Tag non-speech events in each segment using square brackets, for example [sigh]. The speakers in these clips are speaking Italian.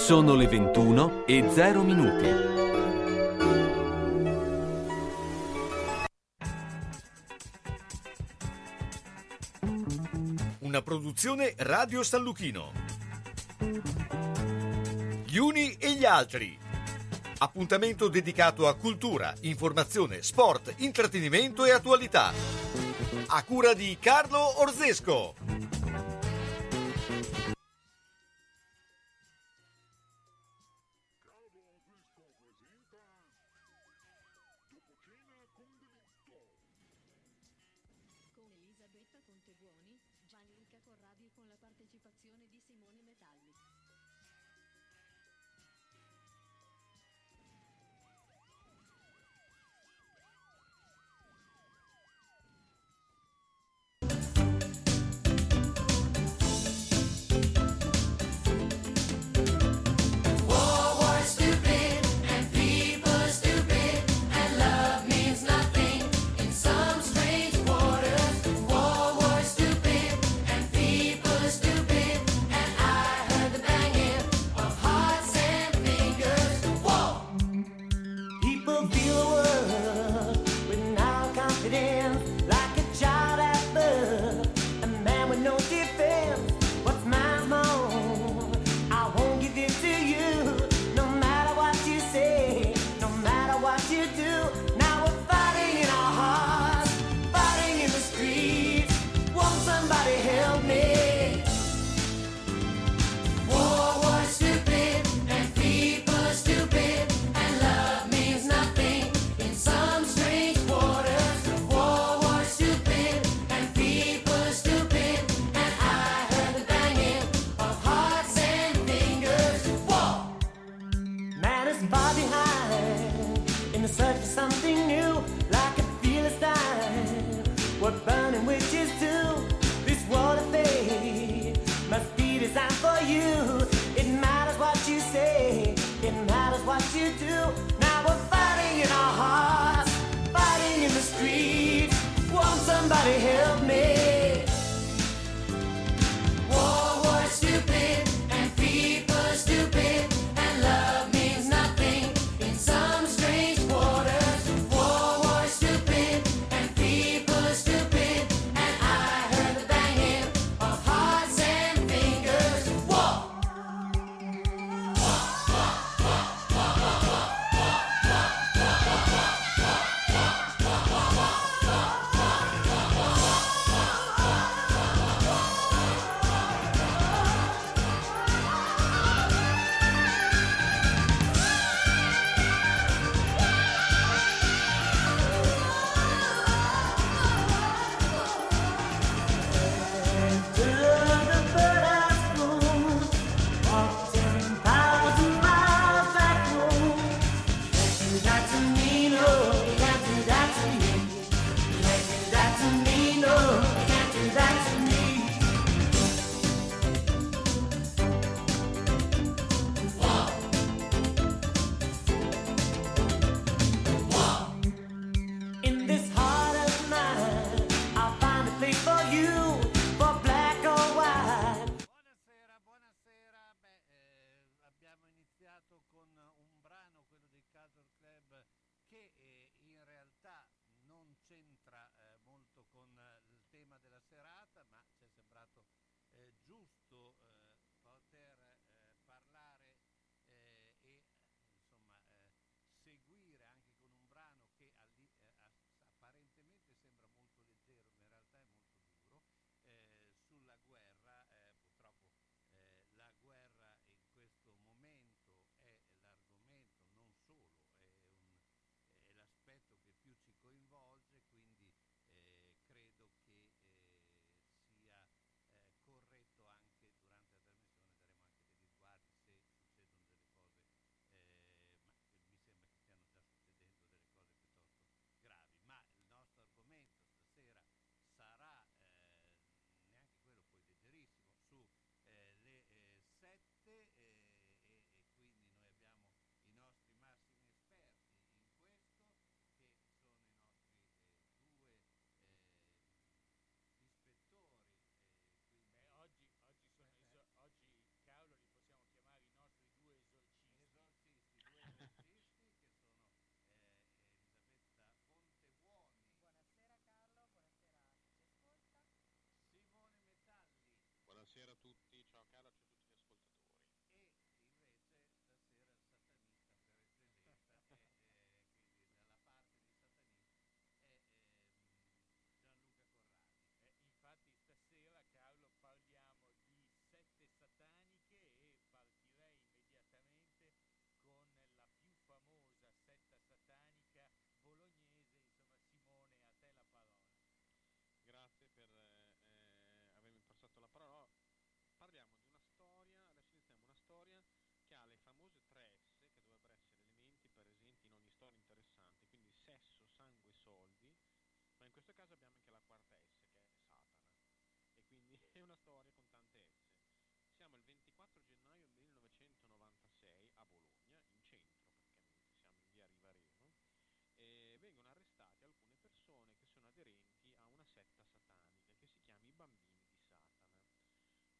Sono le 21 e 0 minuti. Una produzione Radio San Lucchino. Gli uni e gli altri. Appuntamento dedicato a cultura, informazione, sport, intrattenimento e attualità. A cura di Carlo Orzesco. Questo caso abbiamo anche la quarta S che è Satana e quindi [laughs] è una storia con tante S. Siamo il 24 gennaio 1996 a Bologna, in centro praticamente, siamo in via Rivareno e vengono arrestate alcune persone che sono aderenti a una setta satanica che si chiama i Bambini di Satana.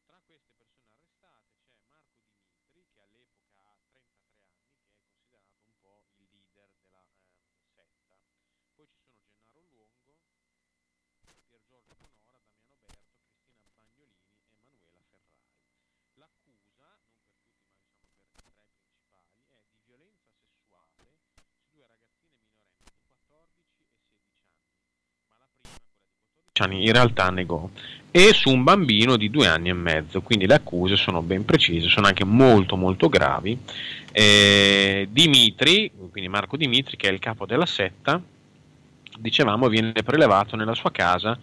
Tra queste persone arrestate c'è Marco Dimitri, che all'epoca ha 33 anni, che è considerato un po' il leader della ehm, setta. Poi ci sono Gennaro Luongo, Pier Giorgio Bonora, Damiano Berto, Cristina Bagnolini e Manuela Ferrari. L'accusa, non per tutti ma diciamo per i tre principali, è di violenza sessuale su due ragazzine minorenni di 14 e 16 anni, ma la prima, quella di 14 anni, in realtà negò, e su un bambino di due anni e mezzo, quindi le accuse sono ben precise, sono anche molto molto gravi. Eh, Dimitri, quindi Marco Dimitri, che è il capo della setta, dicevamo viene prelevato nella sua casa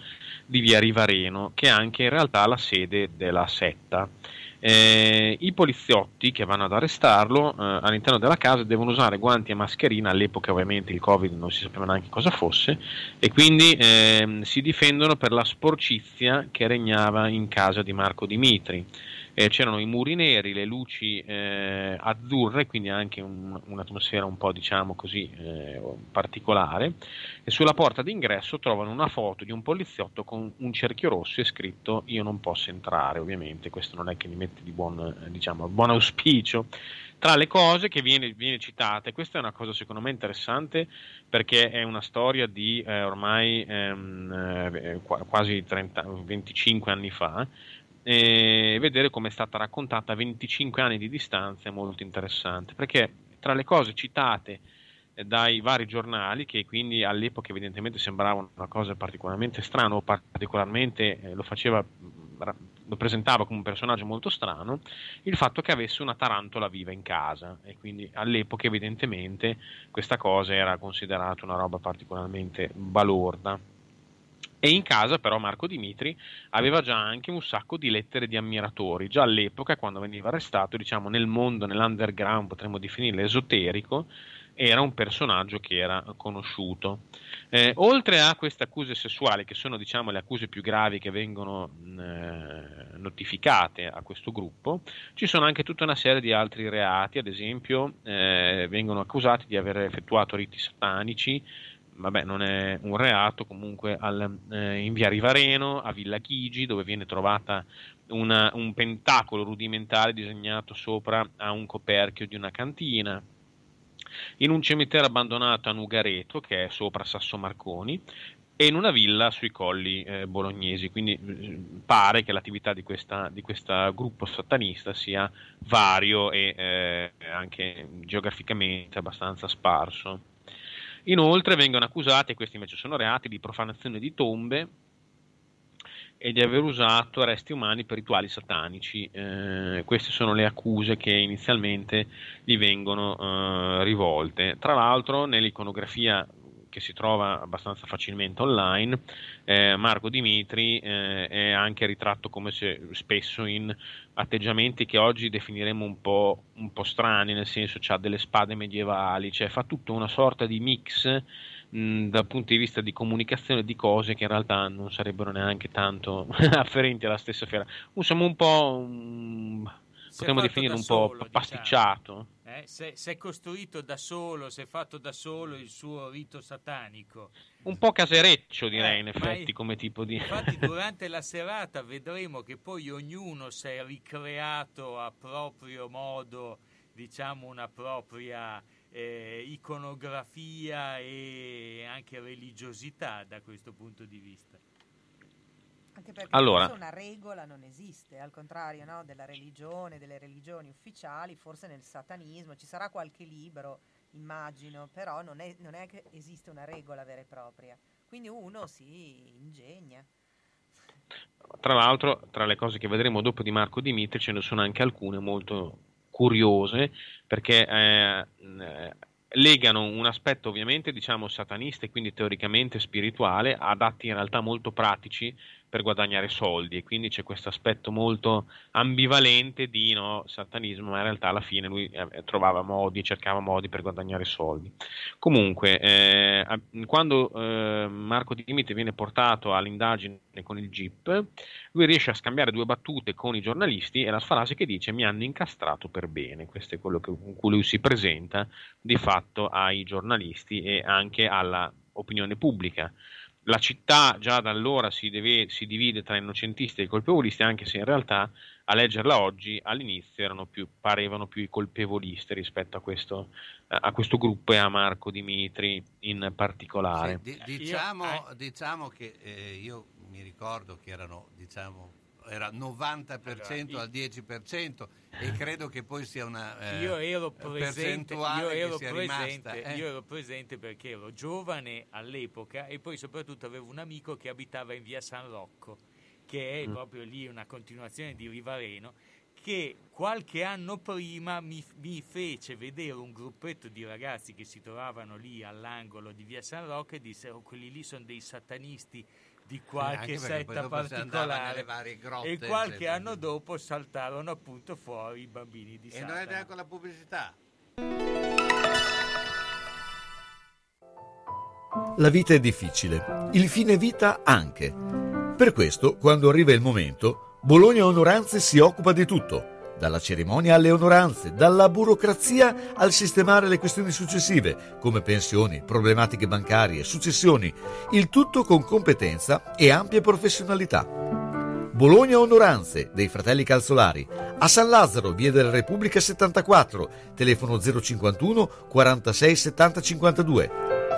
di via Rivareno, che è anche in realtà la sede della setta. Eh, I poliziotti che vanno ad arrestarlo eh, all'interno della casa devono usare guanti e mascherina, all'epoca ovviamente il Covid non si sapeva neanche cosa fosse, e quindi ehm, si difendono per la sporcizia che regnava in casa di Marco Dimitri. Eh, c'erano i muri neri, le luci eh, azzurre, quindi anche un- un'atmosfera un po' diciamo così eh, particolare. E sulla porta d'ingresso trovano una foto di un poliziotto con un cerchio rosso e scritto Io non posso entrare, ovviamente. Questo non è che mi mette di buon, eh, diciamo, buon auspicio. Tra le cose che viene, viene citata, questa è una cosa secondo me interessante perché è una storia di eh, ormai ehm, eh, qua- quasi 30, 25 anni fa, e vedere come è stata raccontata a 25 anni di distanza è molto interessante perché tra le cose citate eh, dai vari giornali che quindi all'epoca evidentemente sembravano una cosa particolarmente strana o particolarmente eh, lo faceva ra- lo presentava come un personaggio molto strano il fatto che avesse una tarantola viva in casa. E quindi all'epoca evidentemente questa cosa era considerata una roba particolarmente balorda e in casa però Marco Dimitri aveva già anche un sacco di lettere di ammiratori. Già all'epoca, quando veniva arrestato, diciamo nel mondo, nell'underground, potremmo definirlo esoterico, era un personaggio che era conosciuto. Eh, oltre a queste accuse sessuali, che sono diciamo le accuse più gravi che vengono eh, notificate a questo gruppo, ci sono anche tutta una serie di altri reati, ad esempio eh, vengono accusati di aver effettuato riti satanici, vabbè, non è un reato, comunque al, eh, in via Rivareno, a Villa Chigi, dove viene trovata una- un pentacolo rudimentale disegnato sopra a un coperchio di una cantina. In un cimitero abbandonato a Nugareto, che è sopra Sasso Marconi, e in una villa sui colli eh, bolognesi. Quindi eh, pare che l'attività di questo gruppo satanista sia vario e eh, anche geograficamente abbastanza sparso. Inoltre vengono accusati, e questi invece sono reati, di profanazione di tombe e di aver usato resti umani per rituali satanici. Eh, queste sono le accuse che inizialmente gli vengono eh, rivolte. Tra l'altro, nell'iconografia che si trova abbastanza facilmente online, eh, Marco Dimitri eh, è anche ritratto come se spesso in atteggiamenti che oggi definiremmo un po', un po' strani, nel senso ha delle spade medievali, cioè fa tutta una sorta di mix mh, dal punto di vista di comunicazione di cose che in realtà non sarebbero neanche tanto [laughs] afferenti alla stessa fiera. Insomma, un po' un- potremmo definire un solo, po' diciamo. Eh, se, se è costruito da solo, se è fatto da solo il suo rito satanico. Un po' casereccio direi Eh, in effetti come tipo di... Infatti [laughs] durante la serata vedremo che poi ognuno si è ricreato a proprio modo, diciamo, una propria eh, iconografia e anche religiosità da questo punto di vista. Anche perché Allora. forse una regola non esiste, al contrario no, della religione, delle religioni ufficiali, forse nel satanismo ci sarà qualche libro, immagino, però non è, non è che esiste una regola vera e propria. Quindi uno si ingegna. Tra l'altro, tra le cose che vedremo dopo di Marco Dimitri ce ne sono anche alcune molto curiose perché eh, legano un aspetto ovviamente diciamo satanista e quindi teoricamente spirituale ad atti in realtà molto pratici per guadagnare soldi e quindi c'è questo aspetto molto ambivalente di no, satanismo, ma in realtà alla fine lui eh, trovava modi, cercava modi per guadagnare soldi. Comunque, eh, quando eh, Marco Dimitri viene portato all'indagine con il GIP, lui riesce a scambiare due battute con i giornalisti e la frase che dice mi hanno incastrato per bene, questo è quello che- con cui lui si presenta di fatto ai giornalisti e anche alla opinione pubblica. La città già da allora si, deve- si divide tra innocentisti e colpevolisti, anche se in realtà a leggerla oggi all'inizio erano più, parevano più i colpevolisti rispetto a questo, a questo gruppo e a Marco Dimitri in particolare. Sì, di- diciamo, diciamo che eh, io mi ricordo che erano diciamo era 90% al 10% e credo che poi sia una eh, io ero presente, percentuale io che ero sia presente, rimasta, eh. io ero presente perché ero giovane all'epoca e poi soprattutto avevo un amico che abitava in via San Rocco, che è Mm. proprio lì una continuazione di Rivareno, che qualche anno prima mi, mi fece vedere un gruppetto di ragazzi che si trovavano lì all'angolo di via San Rocco e disse "Oh, quelli lì sono dei satanisti di qualche poi setta particolare grotte, e qualche eccetera. anno dopo saltarono appunto fuori i bambini di E Satana. noi andiamo con la pubblicità. La vita è difficile, il fine vita anche. Per questo, quando arriva il momento, Bologna Onoranze si occupa di tutto, dalla cerimonia alle onoranze, dalla burocrazia al sistemare le questioni successive, come pensioni, problematiche bancarie, successioni, il tutto con competenza e ampia professionalità. Bologna Onoranze dei fratelli Calzolari, a San Lazzaro, via della Repubblica 74, telefono 051 46 70 52.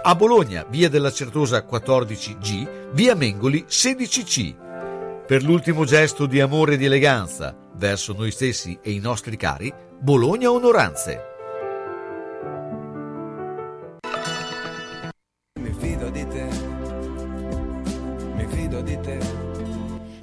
A Bologna, via della Certosa 14G, via Mengoli 16C. Per l'ultimo gesto di amore e di eleganza verso noi stessi e i nostri cari, Bologna Onoranze.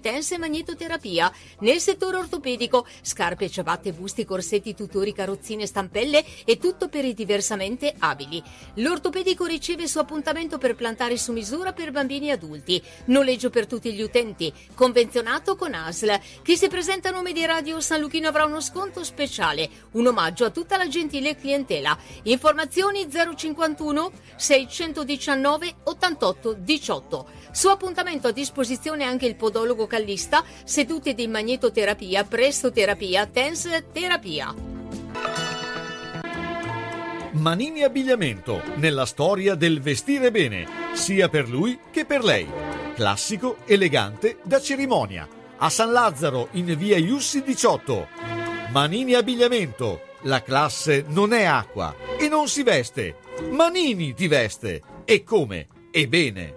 tensa e magnetoterapia. Nel settore ortopedico, scarpe, ciabatte, busti, corsetti, tutori, carrozzine, stampelle e tutto per i diversamente abili. L'ortopedico riceve su appuntamento per plantare su misura per bambini e adulti. Noleggio per tutti gli utenti. Convenzionato con ASL. Chi si presenta a nome di Radio San Luchino avrà uno sconto speciale. Un omaggio a tutta la gentile clientela. Informazioni 051 619 88 18. Su appuntamento a disposizione anche il podologo callista, sedute di magnetoterapia, prestoterapia, tense terapia. Manini Abbigliamento, nella storia del vestire bene, sia per lui che per lei. Classico, elegante, da cerimonia. A San Lazzaro, in via Iussi 18. Manini Abbigliamento, la classe non è acqua e non si veste. Manini ti veste. E come? E bene.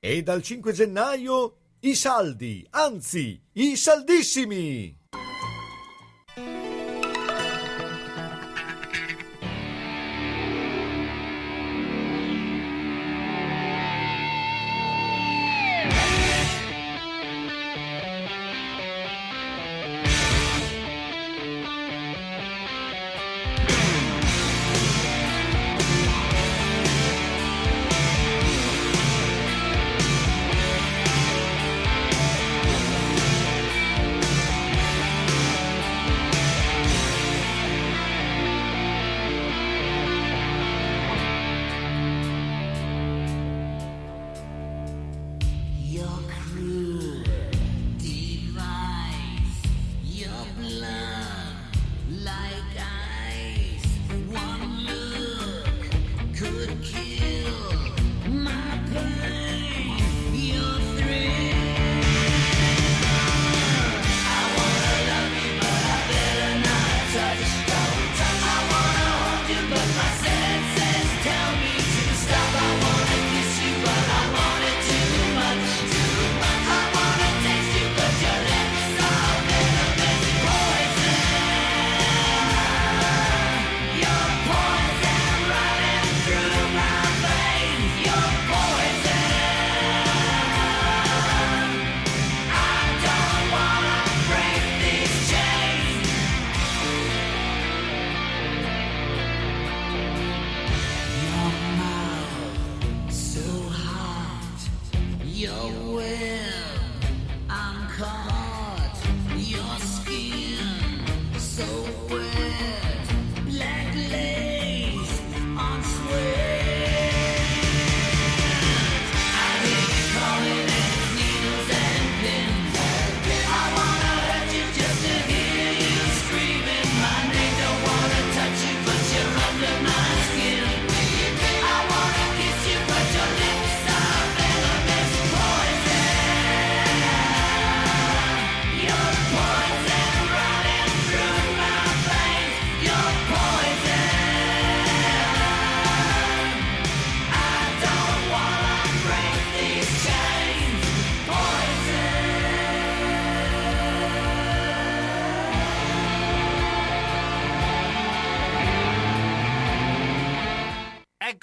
E dal 5 gennaio i saldi, anzi, i saldissimi.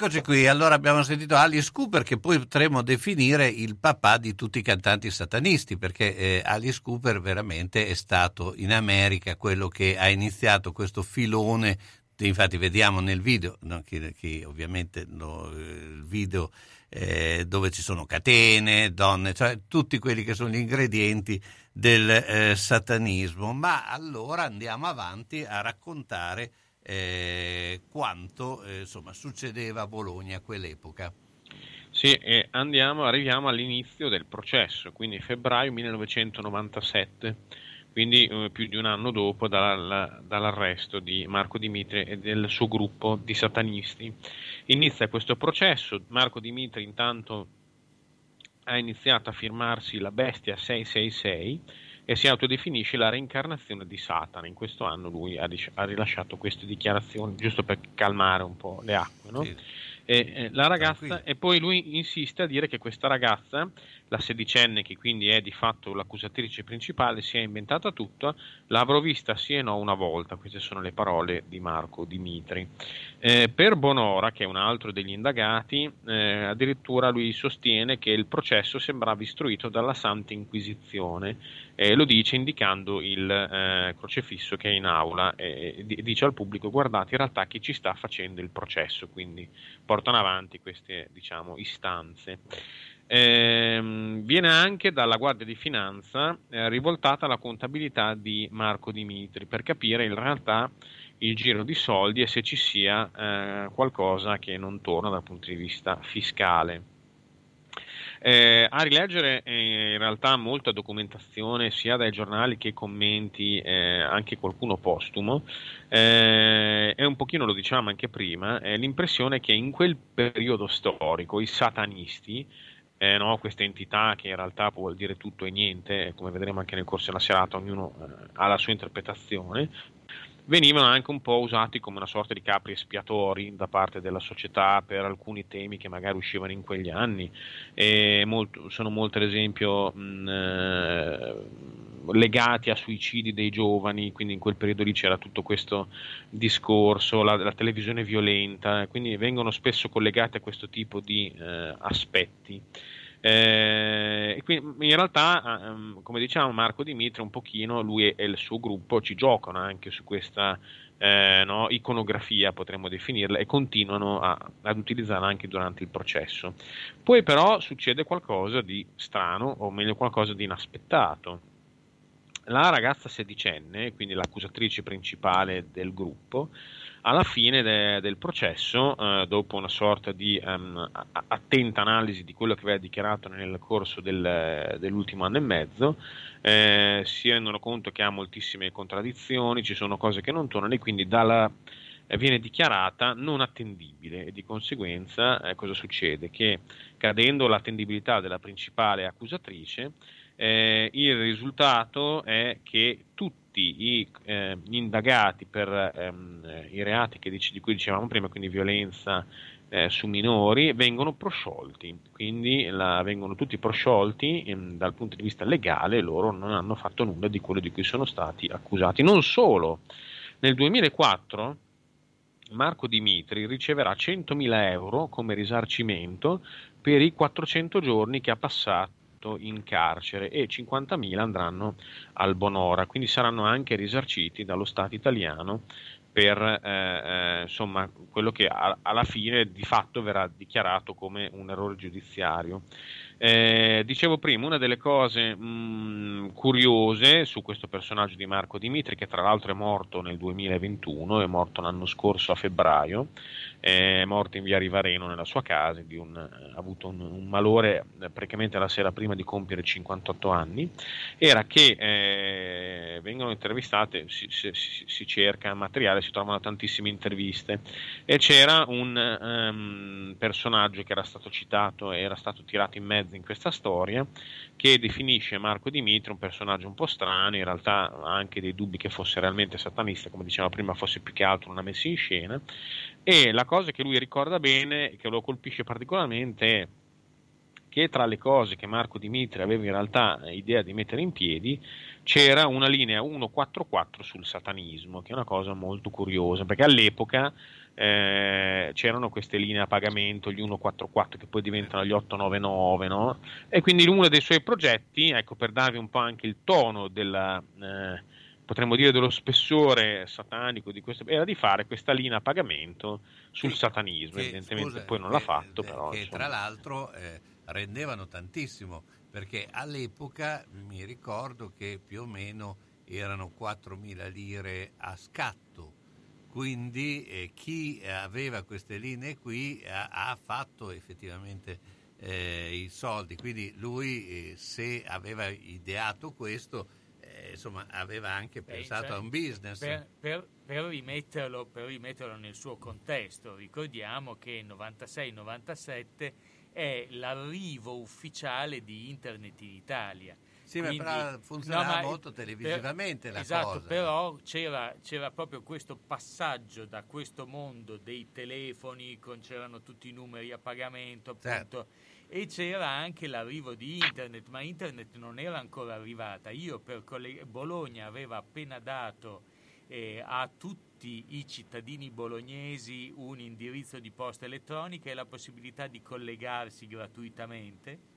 Eccoci qui, allora abbiamo sentito Alice Cooper che poi potremmo definire il papà di tutti i cantanti satanisti perché eh, Alice Cooper veramente è stato in America quello che ha iniziato questo filone, infatti vediamo nel video, no, che, che ovviamente no, eh, il video eh, dove ci sono catene, donne, cioè tutti quelli che sono gli ingredienti del eh, satanismo, ma allora andiamo avanti a raccontare eh, quanto eh, insomma, succedeva a Bologna a quell'epoca. Sì, e andiamo, arriviamo all'inizio del processo, quindi febbraio 1997, quindi eh, più di un anno dopo dalla- dall'arresto di Marco Dimitri e del suo gruppo di satanisti. Inizia questo processo, Marco Dimitri intanto ha iniziato a firmarsi la bestia 666 e si autodefinisce la reincarnazione di Satana. In questo anno lui ha, dic- ha rilasciato queste dichiarazioni, giusto per calmare un po' le acque. no? Sì. E, eh, la ragazza, e poi lui insiste a dire che questa ragazza, la sedicenne, che quindi è di fatto l'accusatrice principale, si è inventata tutto, l'avrò vista sì e no una volta. Queste sono le parole di Marco Dimitri. Eh, per Bonora, che è un altro degli indagati, eh, addirittura lui sostiene che il processo sembrava istruito dalla Santa Inquisizione. Eh, lo dice indicando il eh, crocefisso che è in aula e di- dice al pubblico guardate in realtà chi ci sta facendo il processo, quindi portano avanti queste diciamo, istanze. Ehm, viene anche dalla Guardia di Finanza eh, rivoltata la contabilità di Marco Dimitri per capire in realtà il giro di soldi e se ci sia eh, qualcosa che non torna dal punto di vista fiscale. Eh, a rileggere eh, in realtà molta documentazione sia dai giornali che commenti, eh, anche qualcuno postumo, eh, e un pochino lo diciamo anche prima, eh, l'impressione che in quel periodo storico i satanisti, eh, no, questa entità che in realtà vuol dire tutto e niente, come vedremo anche nel corso della serata, ognuno eh, ha la sua interpretazione, venivano anche un po' usati come una sorta di capri espiatori da parte della società per alcuni temi che magari uscivano in quegli anni. Molto- sono molti, ad esempio, mh, eh, legati a suicidi dei giovani, quindi in quel periodo lì c'era tutto questo discorso, la, la televisione violenta, quindi vengono spesso collegati a questo tipo di eh, aspetti. Eh, quindi in realtà, ehm, come diciamo, Marco Dimitri un pochino, lui e, e il suo gruppo ci giocano anche su questa eh, no, iconografia, potremmo definirla, e continuano a- ad utilizzarla anche durante il processo. Poi però succede qualcosa di strano, o meglio qualcosa di inaspettato. La ragazza sedicenne, quindi l'accusatrice principale del gruppo, alla fine de- del processo, eh, dopo una sorta di a- attenta analisi di quello che aveva dichiarato nel corso del- dell'ultimo anno e mezzo, eh, si rendono conto che ha moltissime contraddizioni, ci sono cose che non tornano e quindi dalla- eh, viene dichiarata non attendibile e di conseguenza eh, cosa succede? Che cadendo l'attendibilità della principale accusatrice, eh, il risultato è che tutti i, eh, gli indagati per ehm, eh, i reati che di cui dicevamo prima, quindi violenza eh, su minori, vengono prosciolti, quindi la- vengono tutti prosciolti ehm, dal punto di vista legale, loro non hanno fatto nulla di quello di cui sono stati accusati. Non solo, nel 2004 Marco Dimitri riceverà 100.000 euro come risarcimento per i 400 giorni che ha passato in carcere e 50.000 andranno al Bonora, quindi saranno anche risarciti dallo Stato italiano per eh, eh, insomma, quello che a- alla fine di fatto verrà dichiarato come un errore giudiziario. Eh, dicevo prima, una delle cose mh, curiose su questo personaggio di Marco Dimitri, che tra l'altro è morto nel 2021, è morto l'anno scorso a febbraio, è morto in via Rivareno nella sua casa, un- ha avuto un, un malore eh, praticamente la sera prima di compiere 58 anni, era che eh, vengono intervistate, si, si- si- cerca materiale, si trovano tantissime interviste e c'era un ehm, personaggio che era stato citato e era stato tirato in mezzo in questa storia che definisce Marco Dimitri un personaggio un po' strano, in realtà ha anche dei dubbi che fosse realmente satanista, come diceva prima, fosse più che altro una messa in scena. E la cosa che lui ricorda bene, e che lo colpisce particolarmente, è che tra le cose che Marco Dimitri aveva in realtà idea di mettere in piedi c'era una linea 144 sul satanismo, che è una cosa molto curiosa, perché all'epoca eh, c'erano queste linee a pagamento, gli 144 che poi diventano gli 899, no? E quindi uno dei suoi progetti, ecco, per darvi un po' anche il tono della, eh, potremmo dire dello spessore satanico di questo, era di fare questa linea a pagamento sul satanismo, che, evidentemente. scusa, poi non l'ha che- fatto, eh, però che tra l'altro eh, rendevano tantissimo perché all'epoca mi ricordo che più o meno erano 4.000 lire a scatto. Quindi eh, chi aveva queste linee qui ha, ha fatto effettivamente eh, i soldi. Quindi lui eh, se aveva ideato questo eh, insomma aveva anche Beh, pensato cioè, a un business Per, per- per rimetterlo, per rimetterlo nel suo contesto, ricordiamo che 96-97 è l'arrivo ufficiale di Internet in Italia. Sì, ma Quindi- però funzionava ma- molto televisivamente la esatto, cosa. però c'era, c'era proprio questo passaggio da questo mondo dei telefoni, con, c'erano tutti i numeri a pagamento, appunto, Certo. E c'era anche l'arrivo di internet, ma internet non era ancora arrivata. Io per colle- Bologna aveva appena dato eh, a tutti i cittadini bolognesi un indirizzo di posta elettronica e la possibilità di collegarsi gratuitamente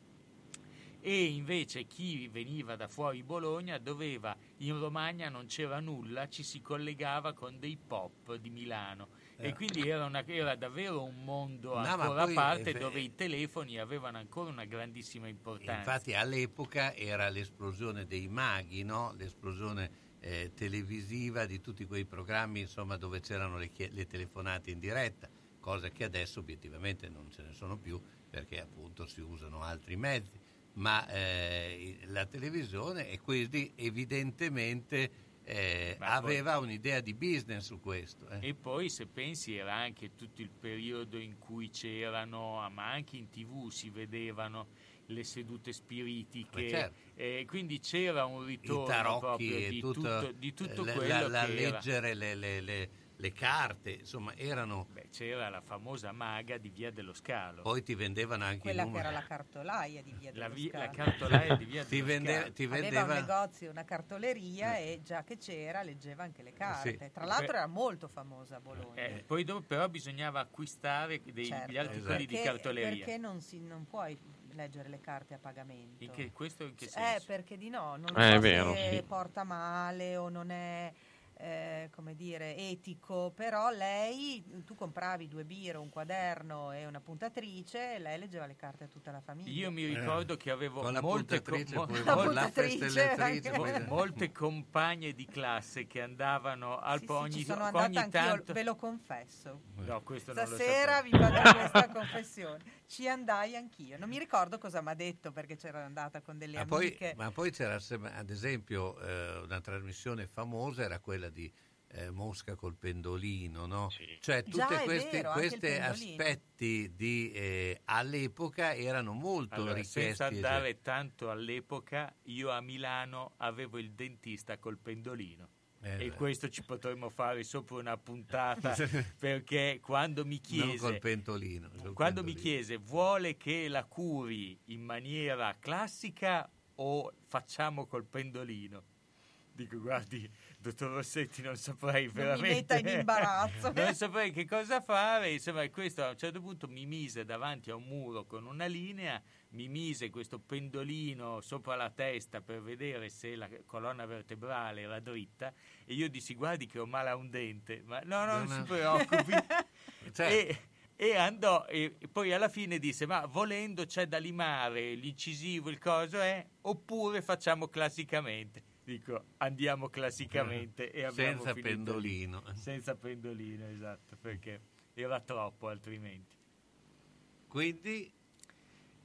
e invece chi veniva da fuori Bologna doveva, in Romagna non c'era nulla, ci si collegava con dei pop di Milano. E quindi era, una- era davvero un mondo No, ancora a parte eh, dove i telefoni avevano ancora una grandissima importanza. Infatti all'epoca era l'esplosione dei maghi, no? l'esplosione eh, televisiva di tutti quei programmi insomma, dove c'erano le, chie- le telefonate in diretta, cosa che adesso obiettivamente non ce ne sono più perché appunto si usano altri mezzi. Ma eh, la televisione e quindi evidentemente eh, aveva un'idea di business su questo. eh. E poi se pensi era anche tutto il periodo in cui c'erano, ah, ma anche in tv si vedevano le sedute spiritiche, certo. eh, quindi c'era un ritorno tarocchi proprio di tutto, tutto, di tutto eh, la- quello la, era. leggere le, le- le- le carte, insomma erano... Beh, c'era la famosa maga di Via dello Scalo. Poi ti vendevano anche Quella i che era la cartolaia di Via La dello vi- la Scalo. cartolaia di Via Ti dello vende- Scalo. ti Aveva un vendeva- negozio, una cartoleria e già che c'era leggeva anche le carte. Sì. Tra l'altro Beh- era molto famosa a Bologna. Eh, poi dopo però bisognava acquistare dei, Certo. gli articoli di Perché- cartoleria. Perché non, si, non puoi leggere le carte a pagamento? In che- questo in che Eh, senso? perché di no, non Eh, è so vero, se sì. porta male o non è eh, come dire etico, però lei tu compravi due birre, un quaderno e una puntatrice e lei leggeva le carte a tutta la famiglia. Io mi ricordo che avevo Eh, Con la molte, co- mo- mo- [laughs] molte compagne di classe che andavano al Sì, sì, ogni, sono ogni tanto ve lo confesso. no questo non lo Stasera vi faccio questa [laughs] confessione. Ci andai anch'io. Non mi ricordo cosa mi ha detto perché c'era andata con delle Ma poi, amiche. ma poi c'era ad esempio eh, una trasmissione famosa, era quella di eh, Mosca col pendolino, no? Cioè tutti questi aspetti di, eh, all'epoca erano molto Allora, richiesti. senza cioè- andare tanto all'epoca, io a Milano avevo il dentista col pendolino. Eh, e beh. questo ci potremmo fare sopra una puntata [laughs] perché quando mi non chiese col pentolino. col quando mi pendolino. chiese vuole che la curi in maniera classica o facciamo col pendolino dico guardi dottor Rossetti non saprei Non mi veramente metta in imbarazzo. [laughs] non saprei che cosa fare insomma e questo a un certo punto mi mise davanti a un muro con una linea mi mise questo pendolino sopra la testa per vedere se la colonna vertebrale era dritta e io dissi guardi che ho male a un dente ma no no non No, si preoccupi [laughs] Cioè, e, E andò, e poi alla fine disse: Ma volendo c'è da limare l'incisivo, il coso è, oppure facciamo classicamente. Dico, andiamo classicamente e abbiamo Senza finito pendolino. Senza pendolino, esatto, perché era troppo altrimenti. Quindi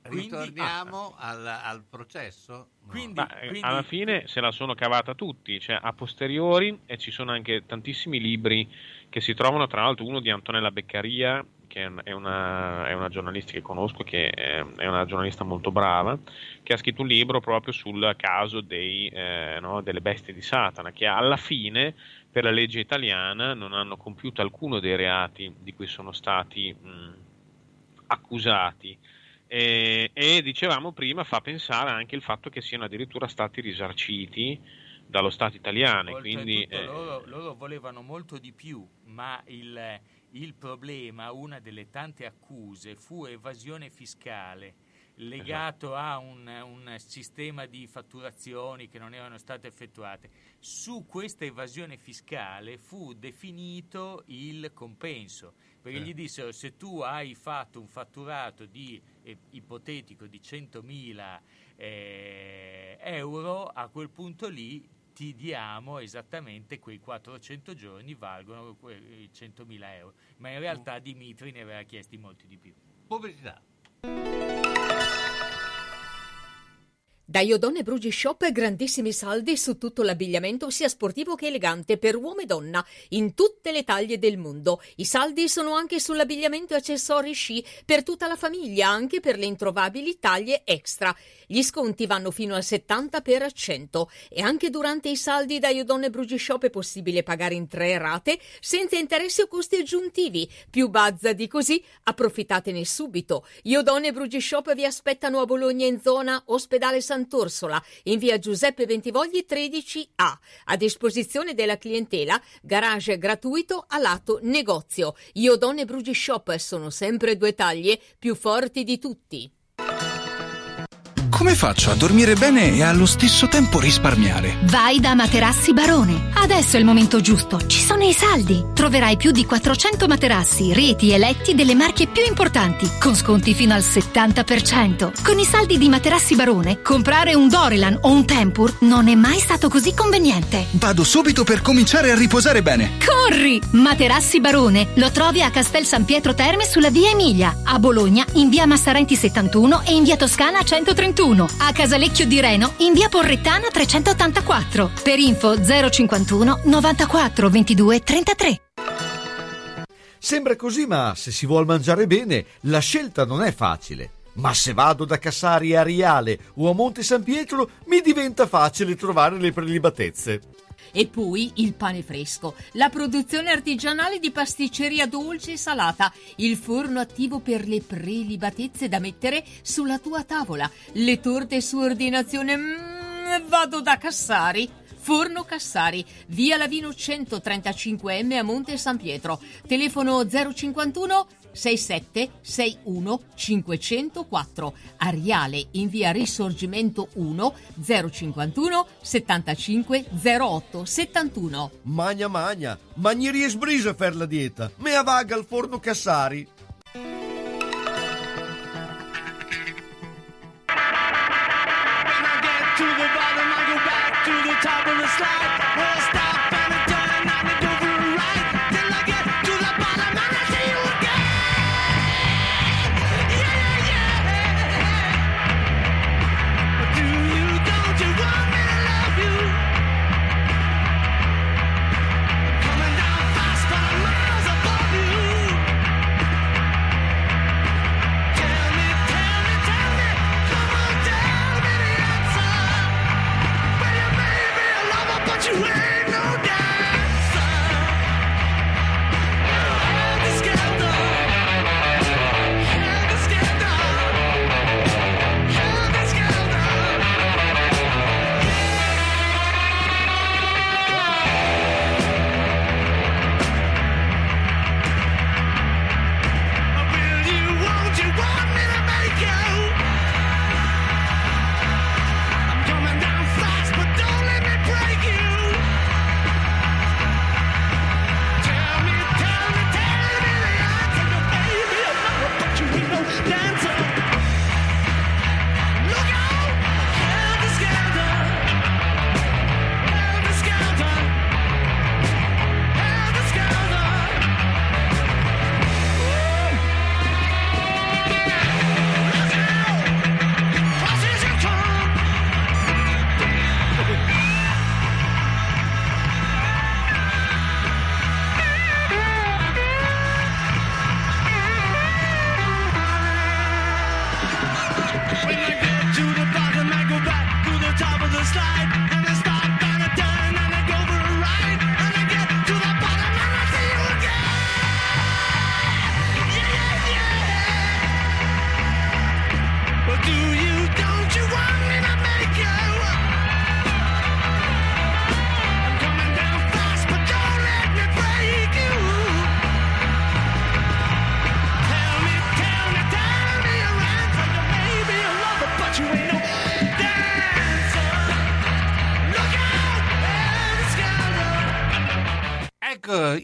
Quindi- ritorniamo al, al processo. No. Quindi, Ma, eh, quindi- alla fine se la sono cavata tutti, cioè a posteriori, e ci sono anche tantissimi libri che si trovano, tra l'altro uno di Antonella Beccaria, che è un- è una, è una giornalista che conosco, che è, è una giornalista molto brava, che ha scritto un libro proprio sul caso dei, eh, no, delle bestie di Satana, che alla fine, per la legge italiana, non hanno compiuto alcuno dei reati di cui sono stati mh, accusati. E, e dicevamo prima, fa pensare anche il fatto che siano addirittura stati risarciti dallo Stato italiano. Quindi, eh, loro, loro volevano molto di più, ma il, il problema, una delle tante accuse, fu evasione fiscale legato a un, un sistema di fatturazioni che non erano state effettuate. Su questa evasione fiscale fu definito il compenso, perché Eh. gli dissero se tu hai fatto un fatturato di eh, ipotetico di 100.000 eh, euro, a quel punto lì ti diamo esattamente quei 400 giorni valgono quei 100.000 euro. Ma in realtà Dimitri ne aveva chiesti molti di più. Pubblicità. Da Iodone Brugi Shop grandissimi saldi su tutto l'abbigliamento sia sportivo che elegante per uomo e donna in tutte le taglie del mondo. I saldi sono anche sull'abbigliamento e accessori sci per tutta la famiglia, anche per le introvabili taglie extra. Gli sconti vanno fino al 70% e anche durante i saldi da Iodone Brugi Shop è possibile pagare in tre rate senza interessi o costi aggiuntivi. Più bazza di così, approfittatene subito. Iodone Brugi Shop vi aspettano a Bologna in zona Ospedale Sant'Orsola, in via Giuseppe Bentivogli 13A. A disposizione della clientela, garage gratuito a lato negozio. Iodone Brugi Shop sono sempre due taglie più forti di tutti. Come faccio a dormire bene e allo stesso tempo risparmiare? Vai da Materassi Barone. Adesso è il momento giusto. Ci sono i saldi. Troverai più di 400 materassi, reti e letti delle marche più importanti, con sconti fino al 70%. Con i saldi di Materassi Barone, comprare un Dorilan o un Tempur non è mai stato così conveniente. Vado subito per cominciare a riposare bene. Corri! Materassi Barone. Lo trovi a Castel San Pietro Terme sulla via Emilia, a Bologna in via Massarenti 71 e in via Toscana 131, a Casalecchio di Reno in via Porrettana 384. Per info 051 94 22 33. Sembra così, ma se si vuol mangiare bene, la scelta non è facile. Ma se vado da Cassari a Riale o a Monte San Pietro, mi diventa facile trovare le prelibatezze. E poi il pane fresco, la produzione artigianale di pasticceria dolce e salata, il forno attivo per le prelibatezze da mettere sulla tua tavola, le torte su ordinazione. Mm, vado da Cassari. Forno Cassari, via Lavino 135M a Monte San Pietro. Telefono 051 67 61 504. Ariale in via Risorgimento 1 051 75 08 71. Magna magna, magnerie sbrisa per la dieta. Mea vaga al forno Cassari. to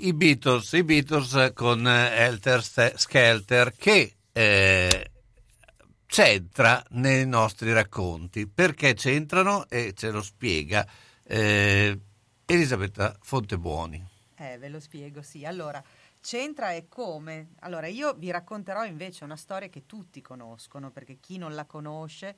i Beatles, i Beatles con eh, Helter Skelter che eh, c'entra nei nostri racconti. Perché c'entrano e ce lo spiega eh, Elisabetta Fontebuoni. Eh, ve lo spiego, sì. Allora, c'entra e come? Allora, io vi racconterò invece una storia che tutti conoscono, perché chi non la conosce,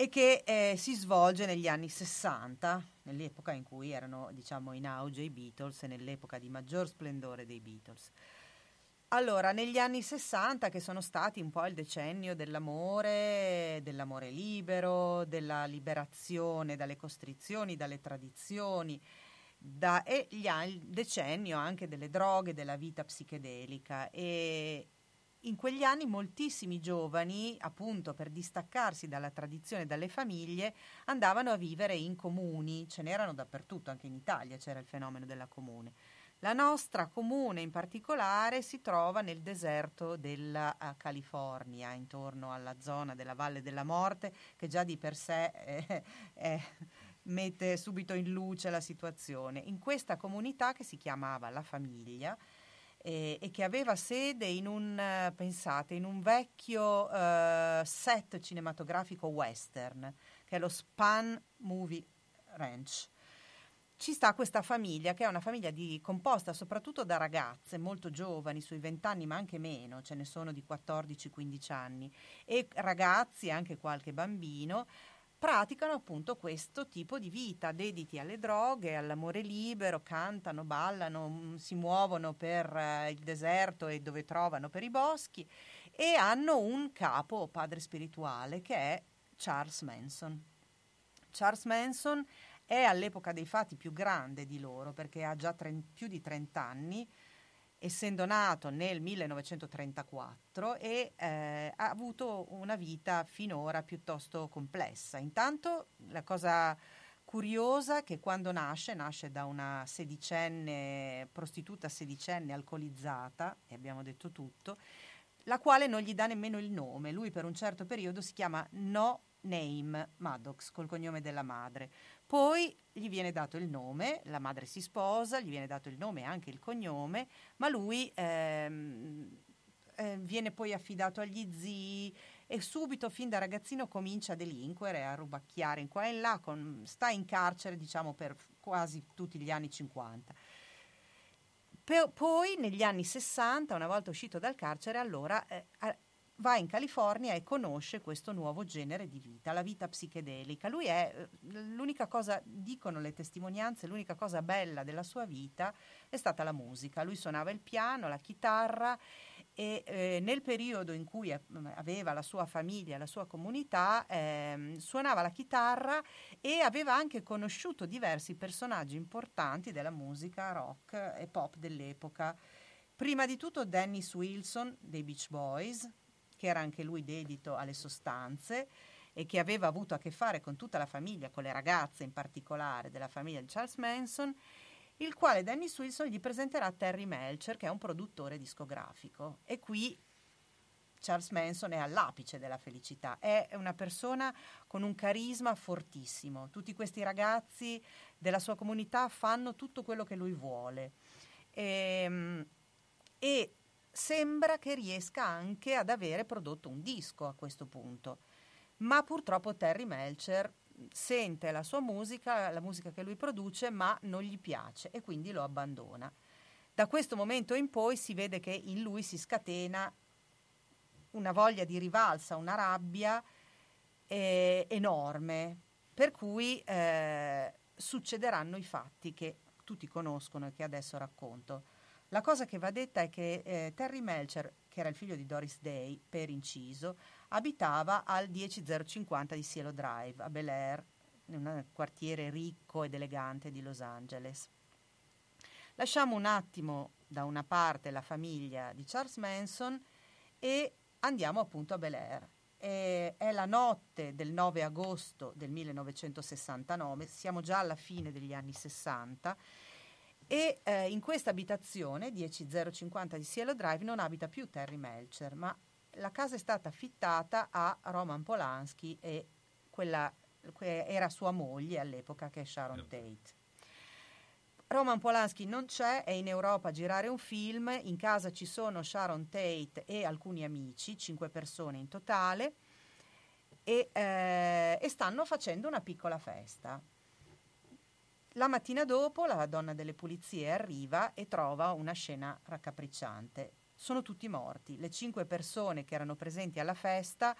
e che eh, si svolge negli anni 60, nell'epoca in cui erano, diciamo, in auge i Beatles e nell'epoca di maggior splendore dei Beatles. Allora, negli anni 60, che sono stati un po' il decennio dell'amore, dell'amore libero, della liberazione dalle costrizioni, dalle tradizioni, da- e gli il decennio anche delle droghe, della vita psichedelica. E in quegli anni moltissimi giovani, appunto per distaccarsi dalla tradizione e dalle famiglie, andavano a vivere in comuni, ce n'erano dappertutto, anche in Italia c'era il fenomeno della comune. La nostra comune in particolare si trova nel deserto della eh, California, intorno alla zona della Valle della Morte, che già di per sé eh, [laughs] eh, mette subito in luce la situazione. In questa comunità che si chiamava La Famiglia, eh, e che aveva sede in un, eh, pensate, in un vecchio eh, set cinematografico western, che è lo Span Movie Ranch. Ci sta questa famiglia, che è una famiglia di- composta soprattutto da ragazze molto giovani, sui 20 anni, ma anche meno, ce ne sono di 14-15 anni, e ragazzi, anche qualche bambino, praticano appunto questo tipo di vita, dediti alle droghe, all'amore libero, cantano, ballano, mm, si muovono per eh, il deserto e dove trovano per i boschi e hanno un capo padre spirituale che è Charles Manson. Charles Manson è all'epoca dei fatti più grande di loro perché ha già tren- più di 30 anni, essendo nato nel 1934 e eh, ha avuto una vita finora piuttosto complessa. Intanto la cosa curiosa è che quando nasce, nasce da una sedicenne, prostituta sedicenne alcolizzata, e abbiamo detto tutto, la quale non gli dà nemmeno il nome. Lui per un certo periodo si chiama No Name Maddox, col cognome della madre. Poi gli viene dato il nome, la madre si sposa, gli viene dato il nome e anche il cognome, ma lui ehm, eh, viene poi affidato agli zii e subito, fin da ragazzino, comincia a delinquere, a rubacchiare in qua e in là, con- sta in carcere diciamo per quasi tutti gli anni 50. Pe- poi negli anni 60, una volta uscito dal carcere, allora eh, va in California e conosce questo nuovo genere di vita, la vita psichedelica. Lui è eh, l'unica cosa, dicono le testimonianze, l'unica cosa bella della sua vita è stata la musica. Lui suonava il piano, la chitarra e eh, nel periodo in cui eh, aveva la sua famiglia, la sua comunità, ehm, suonava la chitarra e aveva anche conosciuto diversi personaggi importanti della musica rock e pop dell'epoca. Prima di tutto Dennis Wilson dei Beach Boys, che era anche lui dedito alle sostanze e che aveva avuto a che fare con tutta la famiglia, con le ragazze in particolare della famiglia di Charles Manson, il quale Dennis Wilson gli presenterà Terry Melcher, che è un produttore discografico. E qui Charles Manson è all'apice della felicità, è una persona con un carisma fortissimo. Tutti questi ragazzi della sua comunità fanno tutto quello che lui vuole. Ehm, e sembra che riesca anche ad avere prodotto un disco a questo punto. Ma purtroppo Terry Melcher sente la sua musica, la musica che lui produce, ma non gli piace e quindi lo abbandona. Da questo momento in poi si vede che in lui si scatena una voglia di rivalsa, una rabbia eh, enorme, per cui eh, succederanno i fatti che tutti conoscono e che adesso racconto. La cosa che va detta è che eh, Terry Melcher, che era il figlio di Doris Day, per inciso, abitava al 10050 di Cielo Drive, a Bel Air, in un quartiere ricco ed elegante di Los Angeles. Lasciamo un attimo da una parte la famiglia di Charles Manson e andiamo appunto a Bel Air. È la notte del 9 agosto del 1969, siamo già alla fine degli anni 60 e eh, in questa abitazione 10050 di Cielo Drive non abita più Terry Melcher, ma la casa è stata affittata a Roman Polanski e quella que- era sua moglie all'epoca che è Sharon Tate. Roman Polanski non c'è, è in Europa a girare un film, in casa ci sono Sharon Tate e alcuni amici, cinque persone in totale, e, eh, e stanno facendo una piccola festa. La mattina dopo la donna delle pulizie arriva e trova una scena raccapricciante. Sono tutti morti. Le cinque persone che erano presenti alla festa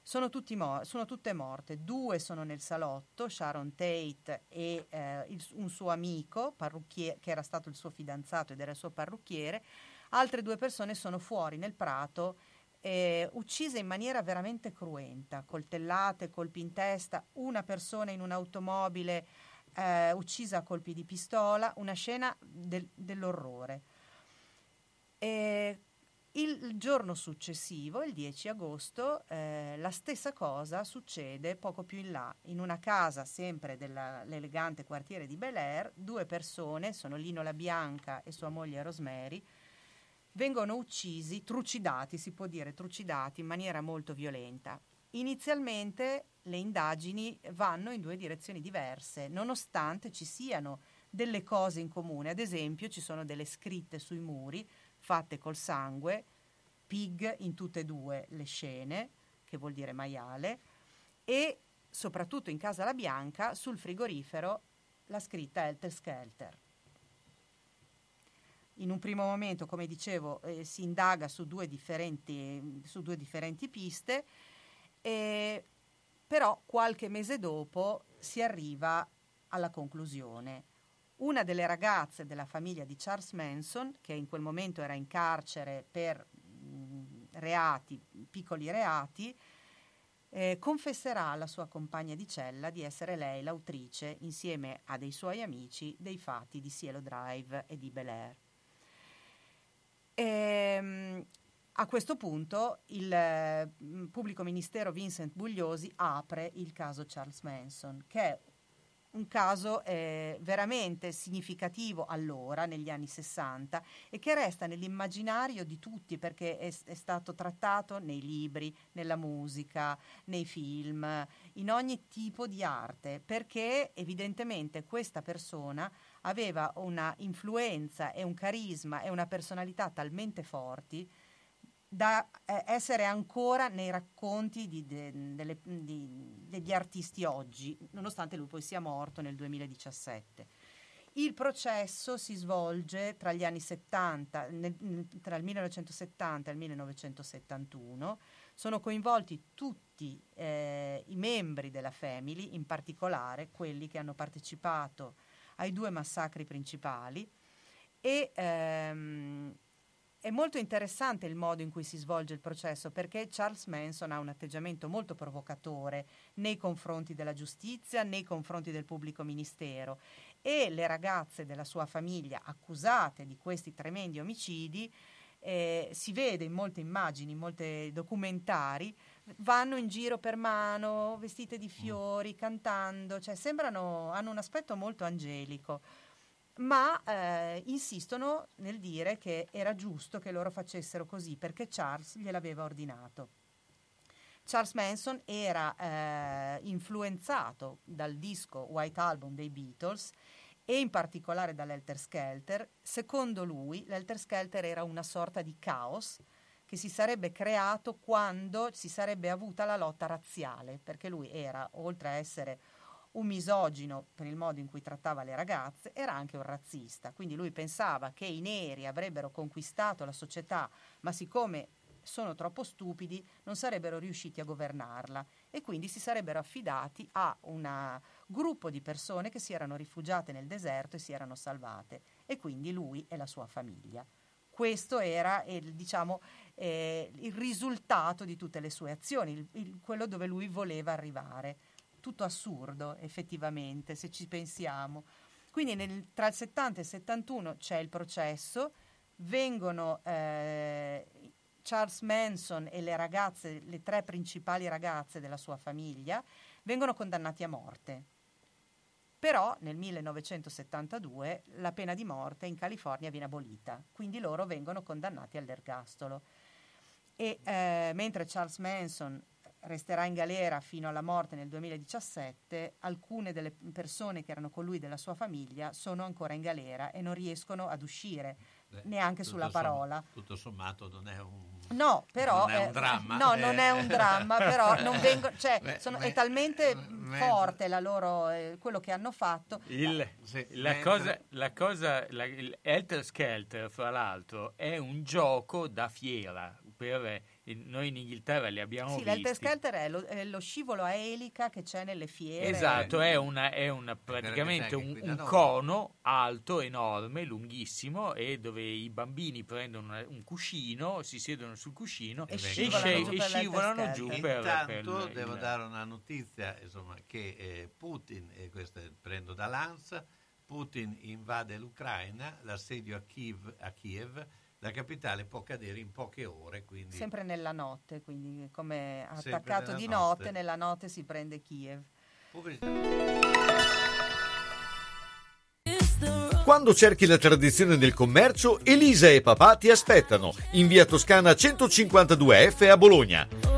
sono, mo- sono tutte morte. Due sono nel salotto, Sharon Tate e eh, il- un suo amico, che era stato il suo fidanzato ed era il suo parrucchiere. Altre due persone sono fuori nel prato, eh, uccise in maniera veramente cruenta, coltellate, colpi in testa. Una persona in un'automobile eh, uccisa a colpi di pistola, una scena del- dell'orrore. E il giorno successivo, il 10 agosto, eh, la stessa cosa succede poco più in là, in una casa sempre dell'elegante quartiere di Bel Air, due persone, sono Lino La Bianca e sua moglie Rosemary, vengono uccisi, trucidati, si può dire trucidati in maniera molto violenta. Inizialmente le indagini vanno in due direzioni diverse, nonostante ci siano delle cose in comune. Ad esempio, ci sono delle scritte sui muri fatte col sangue, pig in tutte e due le scene, che vuol dire maiale, e soprattutto in Casa La Bianca sul frigorifero la scritta Helter Skelter. In un primo momento, come dicevo, eh, si indaga su due differenti, su due differenti piste, e però qualche mese dopo si arriva alla conclusione. Una delle ragazze della famiglia di Charles Manson, che in quel momento era in carcere per mh, reati, piccoli reati, eh, confesserà alla sua compagna di cella di essere lei l'autrice, insieme a dei suoi amici, dei fatti di Cielo Drive e di Bel Air. Ehm, a questo punto il eh, pubblico ministero Vincent Bugliosi apre il caso Charles Manson, che è un caso eh, veramente significativo allora, negli anni 60, e che resta nell'immaginario di tutti perché è, è stato trattato nei libri, nella musica, nei film, in ogni tipo di arte, perché evidentemente questa persona aveva una influenza e un carisma e una personalità talmente forti da eh, essere ancora nei racconti di- de- delle- di- degli artisti oggi, nonostante lui poi sia morto nel 2017. Il processo si svolge tra gli anni 70, nel- tra il 1970 e il 1971. Sono coinvolti tutti eh, i membri della Family, in particolare quelli che hanno partecipato ai due massacri principali e ehm, è molto interessante il modo in cui si svolge il processo perché Charles Manson ha un atteggiamento molto provocatore nei confronti della giustizia, nei confronti del pubblico ministero. E le ragazze della sua famiglia accusate di questi tremendi omicidi eh, si vede in molte immagini, in molti documentari, vanno in giro per mano, vestite di fiori, cantando, cioè sembrano, hanno un aspetto molto angelico ma eh, insistono nel dire che era giusto che loro facessero così perché Charles gliel'aveva ordinato. Charles Manson era eh, influenzato dal disco White Album dei Beatles e in particolare dall'Elter Skelter. Secondo lui l'Elter Skelter era una sorta di caos che si sarebbe creato quando si sarebbe avuta la lotta razziale, perché lui era, oltre a essere un misogino per il modo in cui trattava le ragazze, era anche un razzista. Quindi lui pensava che i neri avrebbero conquistato la società, ma siccome sono troppo stupidi non sarebbero riusciti a governarla e quindi si sarebbero affidati a un gruppo di persone che si erano rifugiate nel deserto e si erano salvate e quindi lui e la sua famiglia. Questo era il, diciamo, eh, il risultato di tutte le sue azioni, il- il- quello dove lui voleva arrivare tutto assurdo effettivamente se ci pensiamo. Quindi nel- tra il 70 e il 71 c'è il processo, vengono eh, Charles Manson e le ragazze, le tre principali ragazze della sua famiglia, vengono condannati a morte. Però nel 1972 la pena di morte in California viene abolita, quindi loro vengono condannati all'ergastolo. E eh, mentre Charles Manson resterà in galera fino alla morte nel 2017, alcune delle persone che erano con lui della sua famiglia sono ancora in galera e non riescono ad uscire Beh, neanche sulla parola. tutto sommato non è un... No, però Non è un eh, dramma. No, non è un Eh. dramma, però non vengo, cioè, [laughs] Beh, sono- me- è talmente me- forte la loro, eh, quello che hanno fatto. Il- la, mentre- cosa, la cosa, la, il Helter Skelter, fra l'altro, è un gioco da fiera. Per, noi in Inghilterra li abbiamo Sì, visti. l'Helter Skelter è lo, è lo scivolo a elica che c'è nelle fiere. Esatto, è, una, è una- praticamente un, un cono alto, enorme, lunghissimo e dove i bambini prendono una- un cuscino, si siedono sul cuscino E e, scivolano e per scivolano giù per, per Intanto il- devo il- dare una notizia insomma, che eh, Putin, e questo prendo da Lanza, Putin invade l'Ucraina, l'assedio a Kiev, a Kiev, la capitale può cadere in poche ore, quindi Sempre nella notte, quindi come attaccato di notte. notte, nella notte si prende Kiev. Quando cerchi la tradizione del commercio, Elisa e papà ti aspettano in via Toscana 152F a Bologna.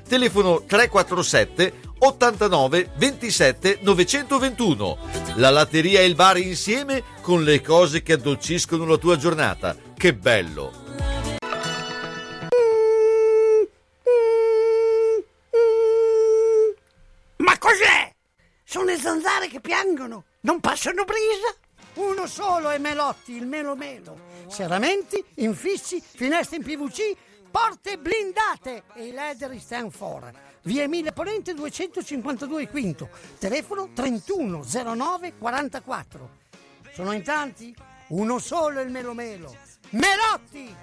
Telefono 347 89 27 921. La latteria e il bar insieme con le cose che addolciscono la tua giornata. Che bello! Ma cos'è? Sono le zanzare che piangono, non passano brisa. Uno solo è Melotti, il Melo Melo. Serramenti, infissi, finestre in PVC, porte blindate e i leder stand for. Via Emile Ponente 252 Quinto, telefono 31 09 44. Sono in tanti? Uno solo è il Melo Melo. Melotti!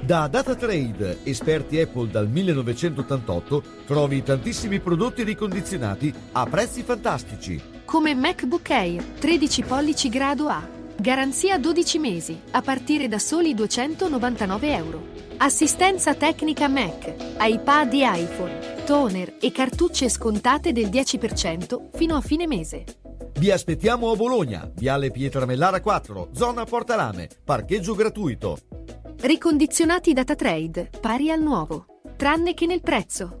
Da DataTrade, esperti Apple dal 1988, trovi tantissimi prodotti ricondizionati a prezzi fantastici. Come MacBook Air 13 pollici grado A. Garanzia 12 mesi, a partire da soli 299 euro. Assistenza tecnica Mac, iPad e iPhone, toner e cartucce scontate del 10% fino a fine mese. Vi aspettiamo a Bologna, Viale Pietramellara 4, zona Portalame, parcheggio gratuito. Ricondizionati data trade, pari al nuovo, tranne che nel prezzo.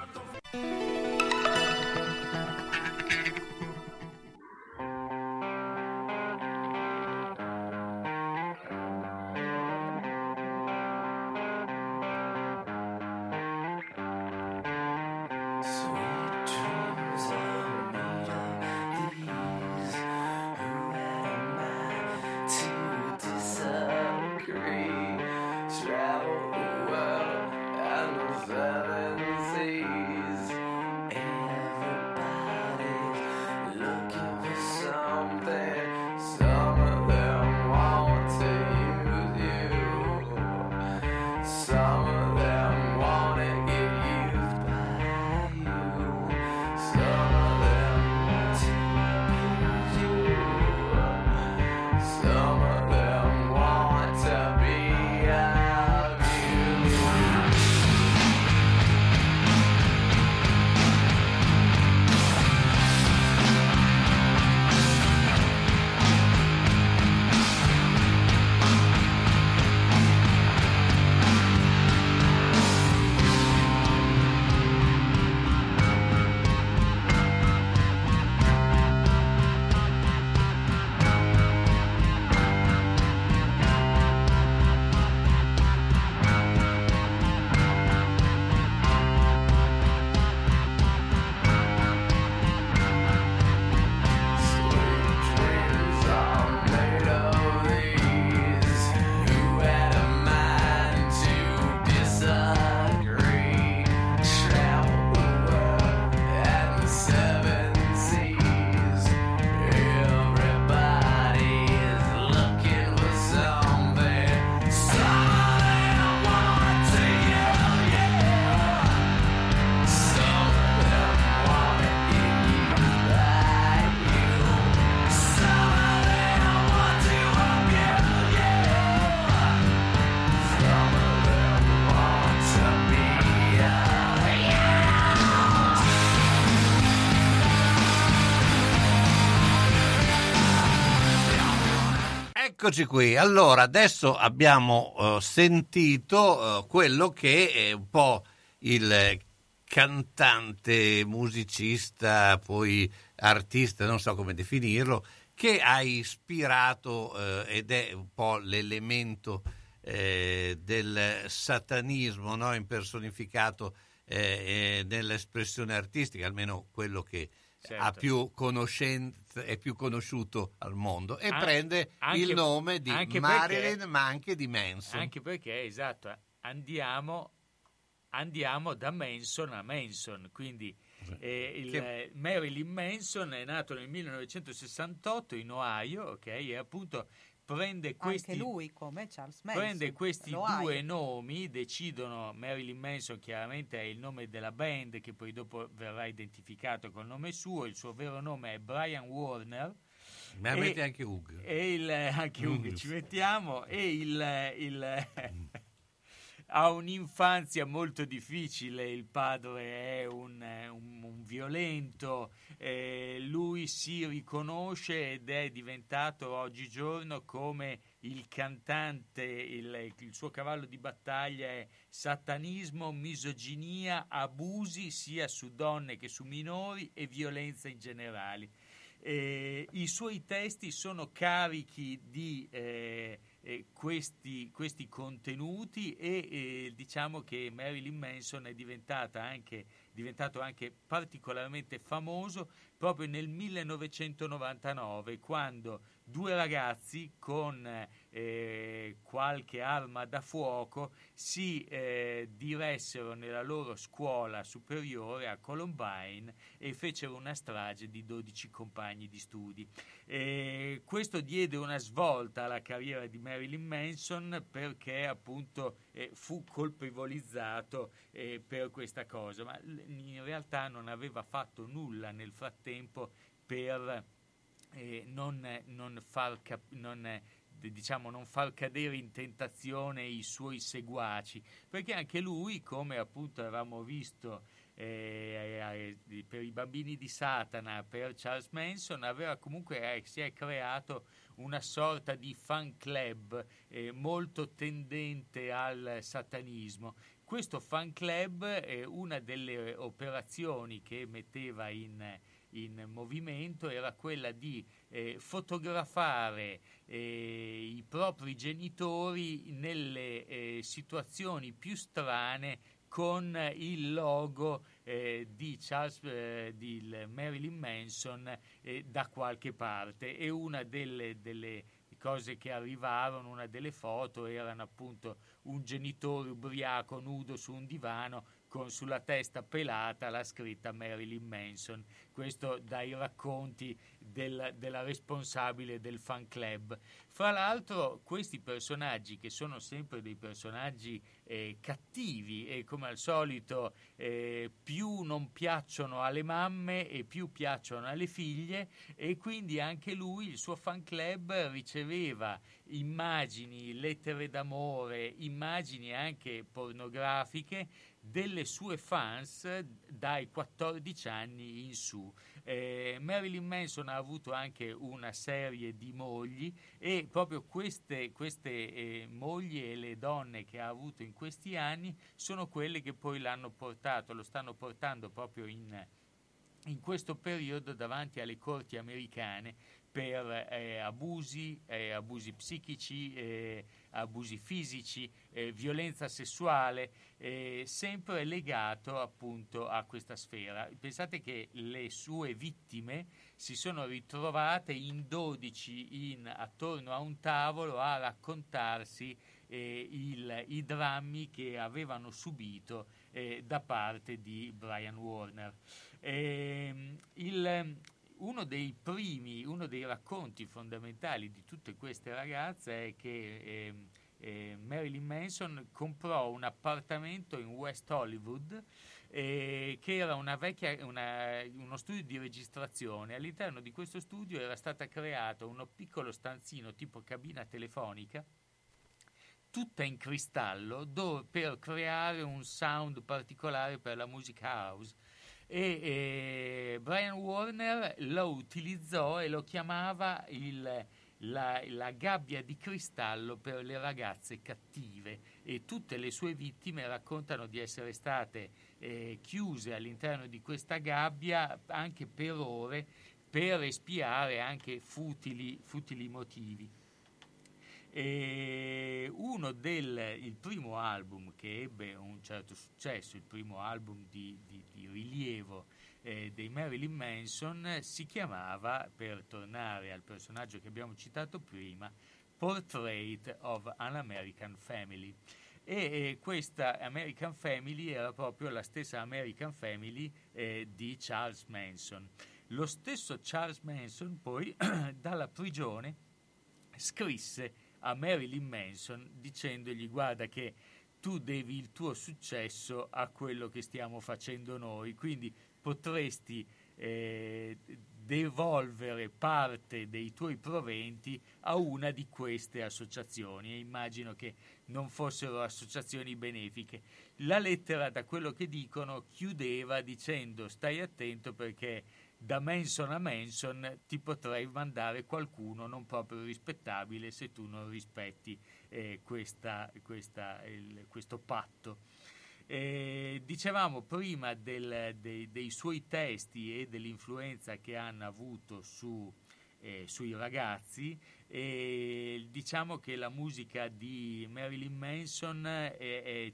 Eccoci qui. Allora, adesso abbiamo eh, sentito eh, quello che è un po' il cantante, musicista, poi artista, non so come definirlo, che ha ispirato eh, ed è un po' l'elemento eh, del satanismo no? impersonificato eh, eh, nell'espressione artistica, almeno quello che Certo. ha più è più conosciuto al mondo e An- prende anche- il nome di Marilyn perché- ma anche di Manson. Anche perché, esatto, andiamo, andiamo da Manson a Manson, quindi eh, il, Che- Marilyn Manson è nato nel 1968 in Ohio, ok, e appunto prende questi... Anche lui, come Charles Manson. Prende questi lo hai. due nomi, decidono Marilyn Manson chiaramente è il nome della band che poi dopo verrà identificato col nome suo, il suo vero nome è Brian Warner. Ma E- metti anche Hugh. E il, anche Hugh Hugh. ci mettiamo e il, il- [laughs] ha un'infanzia molto difficile, il padre è un, un- un violento, eh, lui si riconosce ed è diventato oggigiorno come il cantante, il, il suo cavallo di battaglia è satanismo, misoginia, abusi sia su donne che su minori e violenza in generale. Eh, I suoi testi sono carichi di eh, eh, questi, questi contenuti e eh, diciamo che Marilyn Manson è diventata anche, diventato anche particolarmente famoso proprio nel 1999 quando due ragazzi con eh, qualche arma da fuoco si eh, diressero nella loro scuola superiore a Columbine e fecero una strage di 12 compagni di studi. Eh, questo diede una svolta alla carriera di Marilyn Manson perché appunto eh, fu colpevolizzato eh, per questa cosa, ma in realtà non aveva fatto nulla nel frattempo per eh, non, non far cap- non, eh, diciamo, non far cadere in tentazione i suoi seguaci, perché anche lui, come appunto avevamo visto eh, eh, per i bambini di Satana, per Charles Manson, aveva comunque eh, si è creato una sorta di fan club eh, molto tendente al satanismo. Questo fan club è una delle operazioni che metteva in, in movimento era quella di eh, fotografare eh, i propri genitori nelle eh, situazioni più strane con il logo eh, di Charles eh, di il Marilyn Manson eh, da qualche parte. E una delle, delle cose che arrivarono, una delle foto erano appunto un genitore ubriaco nudo su un divano con sulla testa pelata la scritta Marilyn Manson. Questo dai racconti del- della responsabile del fan club. Fra l'altro questi personaggi che sono sempre dei personaggi eh, cattivi e come al solito eh, più non piacciono alle mamme e più piacciono alle figlie e quindi anche lui, il suo fan club riceveva immagini, lettere d'amore, immagini anche pornografiche delle sue fans dai 14 anni in su. Eh, Marilyn Manson ha avuto anche una serie di mogli e proprio queste, queste eh, mogli e le donne che ha avuto in questi anni sono quelle che poi l'hanno portato, lo stanno portando proprio in, in questo periodo davanti alle corti americane per eh, abusi, eh, abusi psichici, eh, abusi fisici, eh, violenza sessuale, eh, sempre legato appunto a questa sfera. Pensate che le sue vittime si sono ritrovate in 12 in- attorno a un tavolo a raccontarsi eh, il- i drammi che avevano subito da parte di Brian Warner. Ehm, il- uno dei primi, uno dei racconti fondamentali di tutte queste ragazze è che ehm, eh, Marilyn Manson comprò un appartamento in West Hollywood eh, che era una vecchia, una- uno studio di registrazione. All'interno di questo studio era stata creata uno piccolo stanzino tipo cabina telefonica tutta in cristallo dove- per creare un sound particolare per la music house e eh, Brian Warner lo utilizzò e lo chiamava il, la, la gabbia di cristallo per le ragazze cattive e tutte le sue vittime raccontano di essere state eh, chiuse all'interno di questa gabbia anche per ore per espiare anche futili, futili motivi. E uno del il primo album che ebbe un certo successo, il primo album di, di- di rilievo eh, dei Marilyn Manson, si chiamava, per tornare al personaggio che abbiamo citato prima, Portrait of an American Family. E eh, questa American Family era proprio la stessa American Family eh, di Charles Manson. Lo stesso Charles Manson poi [clears throat] dalla prigione scrisse a Marilyn Manson dicendogli guarda che tu devi il tuo successo a quello che stiamo facendo noi, quindi potresti eh, devolvere parte dei tuoi proventi a una di queste associazioni e immagino che non fossero associazioni benefiche. La lettera, da quello che dicono, chiudeva dicendo stai attento perché da Manson a Manson ti potrei mandare qualcuno non proprio rispettabile se tu non rispetti eh, questa- questa- il- questo patto. Eh, dicevamo prima del- dei, dei suoi testi e dell'influenza che hanno avuto su, eh, sui ragazzi diciamo che la musica di Marilyn Manson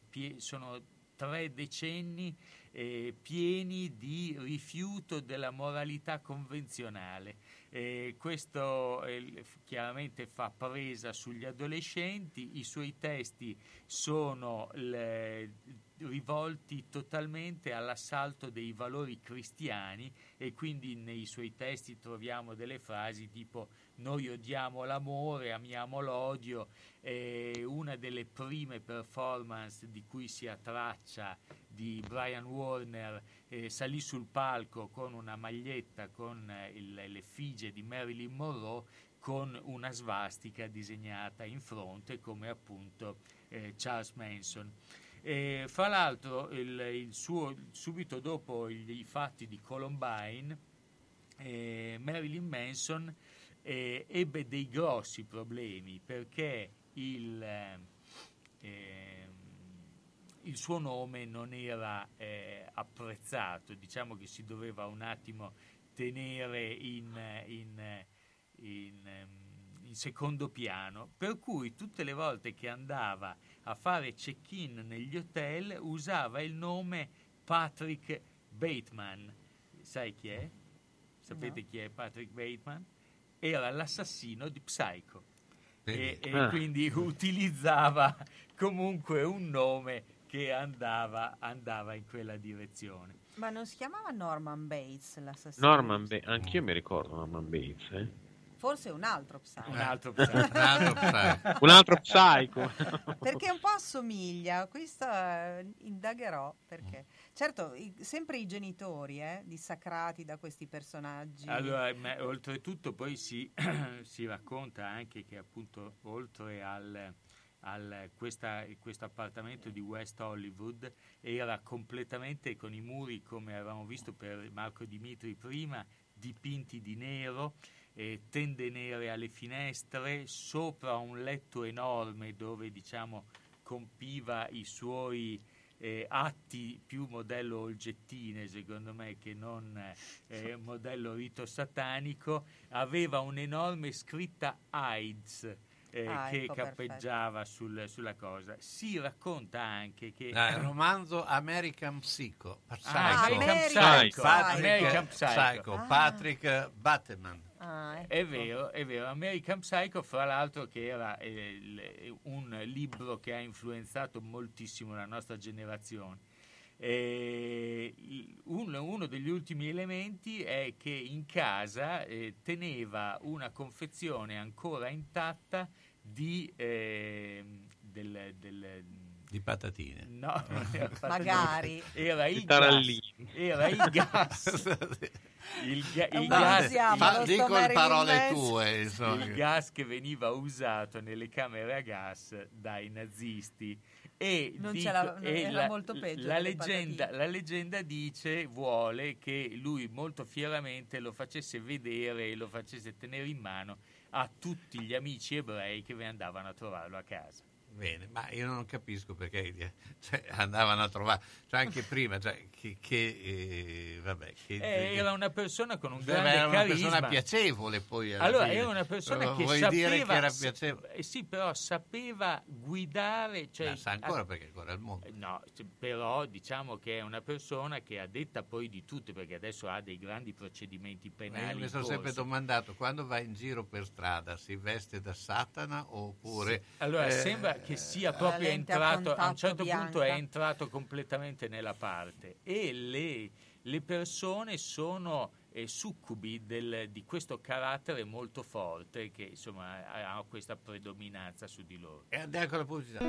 pie- sono tre decenni eh, pieni di rifiuto della moralità convenzionale. Eh, questo eh, chiaramente fa presa sugli adolescenti, i suoi testi sono le- rivolti totalmente all'assalto dei valori cristiani e quindi nei suoi testi troviamo delle frasi tipo noi odiamo l'amore, amiamo l'odio, e una delle prime performance di cui si ha traccia di Brian Warner eh, salì sul palco con una maglietta con eh, il- l'effigie di Marilyn Monroe con una svastica disegnata in fronte come appunto eh, Charles Manson. E, fra l'altro il, il suo, subito dopo i fatti di Columbine eh, Marilyn Manson eh, ebbe dei grossi problemi perché il, eh, ehm, il suo nome non era eh, apprezzato, diciamo che si doveva un attimo tenere in, in- in, ehm, in secondo piano, per cui tutte le volte che andava a fare check-in negli hotel usava il nome Patrick Bateman. Sai chi è? Sapete chi è Patrick Bateman? Era l'assassino di Psycho. E, e Ah. quindi utilizzava comunque un nome che andava, andava in quella direzione. Ma non si chiamava Norman Bates l'assassino? Norman Ba- anch'io mi ricordo Norman Bates. eh. Forse un altro psycho. Un altro psycho. [laughs] Un altro psycho. [laughs] perché un po' assomiglia, questo eh, indagherò perché. Certo, i- sempre i genitori eh, dissacrati da questi personaggi. Allora, ma oltretutto poi si, [clears throat] si racconta anche che appunto oltre al, al questa- questo appartamento di West Hollywood era completamente con i muri, come avevamo visto per Marco Dimitri prima, dipinti di nero, eh, tende nere alle finestre, sopra un letto enorme dove diciamo compiva i suoi eh, atti più modello Olgettine secondo me che non eh, modello rito satanico. Aveva un'enorme scritta AIDS eh, Ah, che ecco, cappeggiava sul- sulla cosa si racconta anche che Ah, il romanzo American Psycho. Psycho. Ah, American Psycho. Patrick, American Psycho. Psycho, Ah. Patrick Bateman. Ah, ecco. È vero, è vero. American Psycho, fra l'altro, che era eh, il- un libro che ha influenzato moltissimo la nostra generazione. Eh, uno, uno degli ultimi elementi è che in casa eh, teneva una confezione ancora intatta di eh, del, del- Di patatine. No, [laughs] non era patatine. Magari. Era il gas. Era il gas. [laughs] il, ga- il gas. usiamo, Fa- dico parole tue, insomma. Il gas che veniva usato nelle camere a gas dai nazisti. E Non dico- c'era- non e era molto peggio la delle leggenda, la leggenda dice, vuole che lui molto fieramente lo facesse vedere e lo facesse tenere in mano a tutti gli amici ebrei che andavano a trovarlo a casa. Bene, ma io non capisco perché cioè, andavano a trovare, cioè anche prima, cioè, che, che, eh, vabbè, che, Eh, era una persona con un Beh, grande era una carisma. persona piacevole poi allora fine. era una persona Però che vuoi sapeva dire che era piacevole? eh sì però sapeva guidare cioè, Ma sa ancora a- perché ancora al mondo. Eh, No, però diciamo che è una persona che a detta poi di tutte, perché adesso ha dei grandi procedimenti Ma penali. Io mi sono sempre domandato quando va in giro per strada si veste da Satana oppure Allora, eh, sembra che sia proprio lente a entrato, a un certo punto è bianca. entrato completamente nella parte e le, le persone sono eh, succubi del- di questo carattere molto forte che insomma ha, ha questa predominanza su di loro. E andiamo con la pubblicità.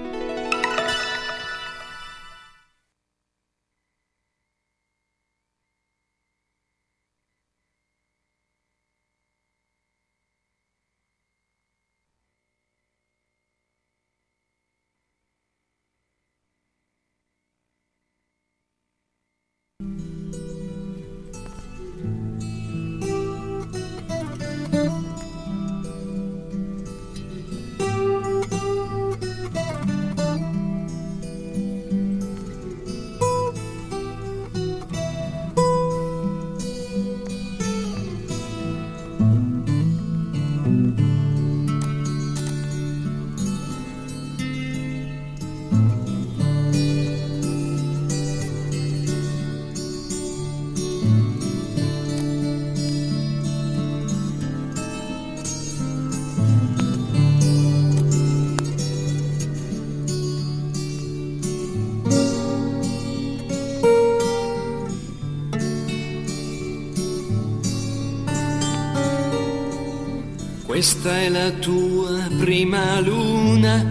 Questa è la tua prima luna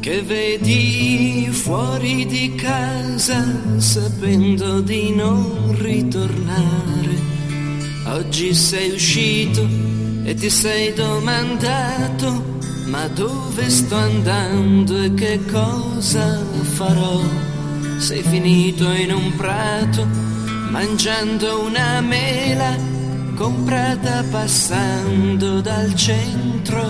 che vedi fuori di casa sapendo di non ritornare. Oggi sei uscito e ti sei domandato ma dove sto andando e che cosa farò? Sei finito in un prato mangiando una mela comprata passando dal centro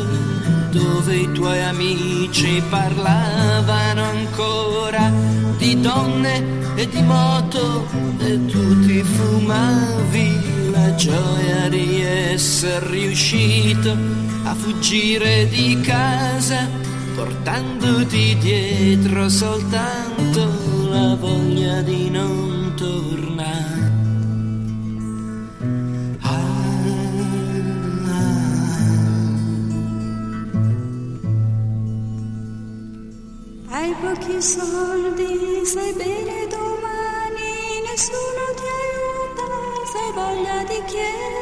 dove i tuoi amici parlavano ancora di donne e di moto e tu ti fumavi la gioia di essere riuscito a fuggire di casa portandoti dietro soltanto la voglia di non tornare. Pochi soldi, sai bene domani nessuno ti aiuta, sai voglia di chiedere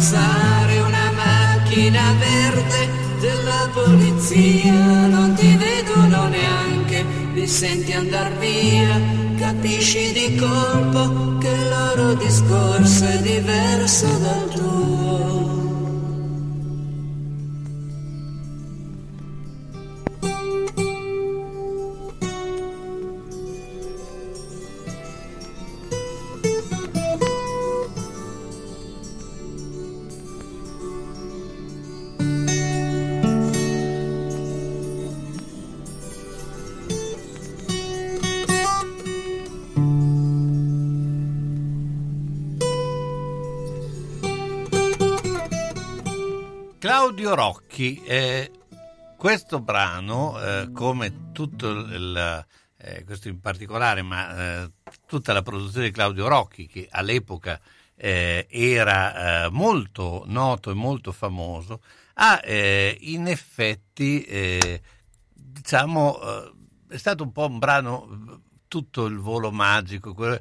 passare una macchina verde della polizia, non ti vedono neanche, li senti andar via, capisci di colpo che il loro discorso è diverso dal Rocchi, eh, questo brano, eh, come tutto il, eh, questo in particolare, ma eh, tutta la produzione di Claudio Rocchi, che all'epoca eh, era eh, molto noto e molto famoso, ha in effetti, diciamo, è stato un po' un brano, tutto il volo magico, quello-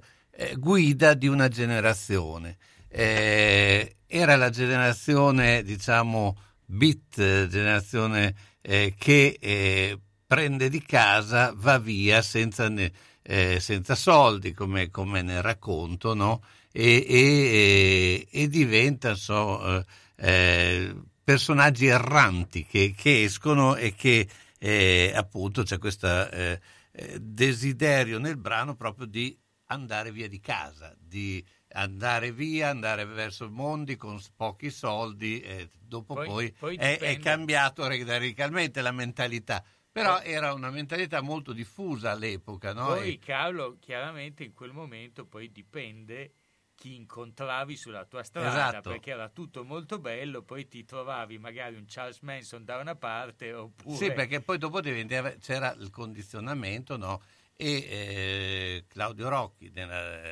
guida di una generazione. Era la generazione, diciamo, bit, eh, generazione eh, che eh, prende di casa, va via senza, eh, senza soldi, come, come nel racconto, no? e, e- e diventa so, eh, eh, personaggi erranti che, che escono e che eh, appunto c'è questo desiderio nel brano proprio di andare via di casa, di andare via, andare verso mondi con pochi soldi e dopo Poi- poi, poi è, è cambiato radicalmente la mentalità. Però era una mentalità molto diffusa all'epoca, no? Poi, E- Carlo, chiaramente in quel momento poi dipende chi incontravi sulla tua strada, Esatto. perché era tutto molto bello, poi ti trovavi magari un Charles Manson da una parte oppure... Sì, perché poi dopo c'era il condizionamento, no? E eh, Claudio Rocchi,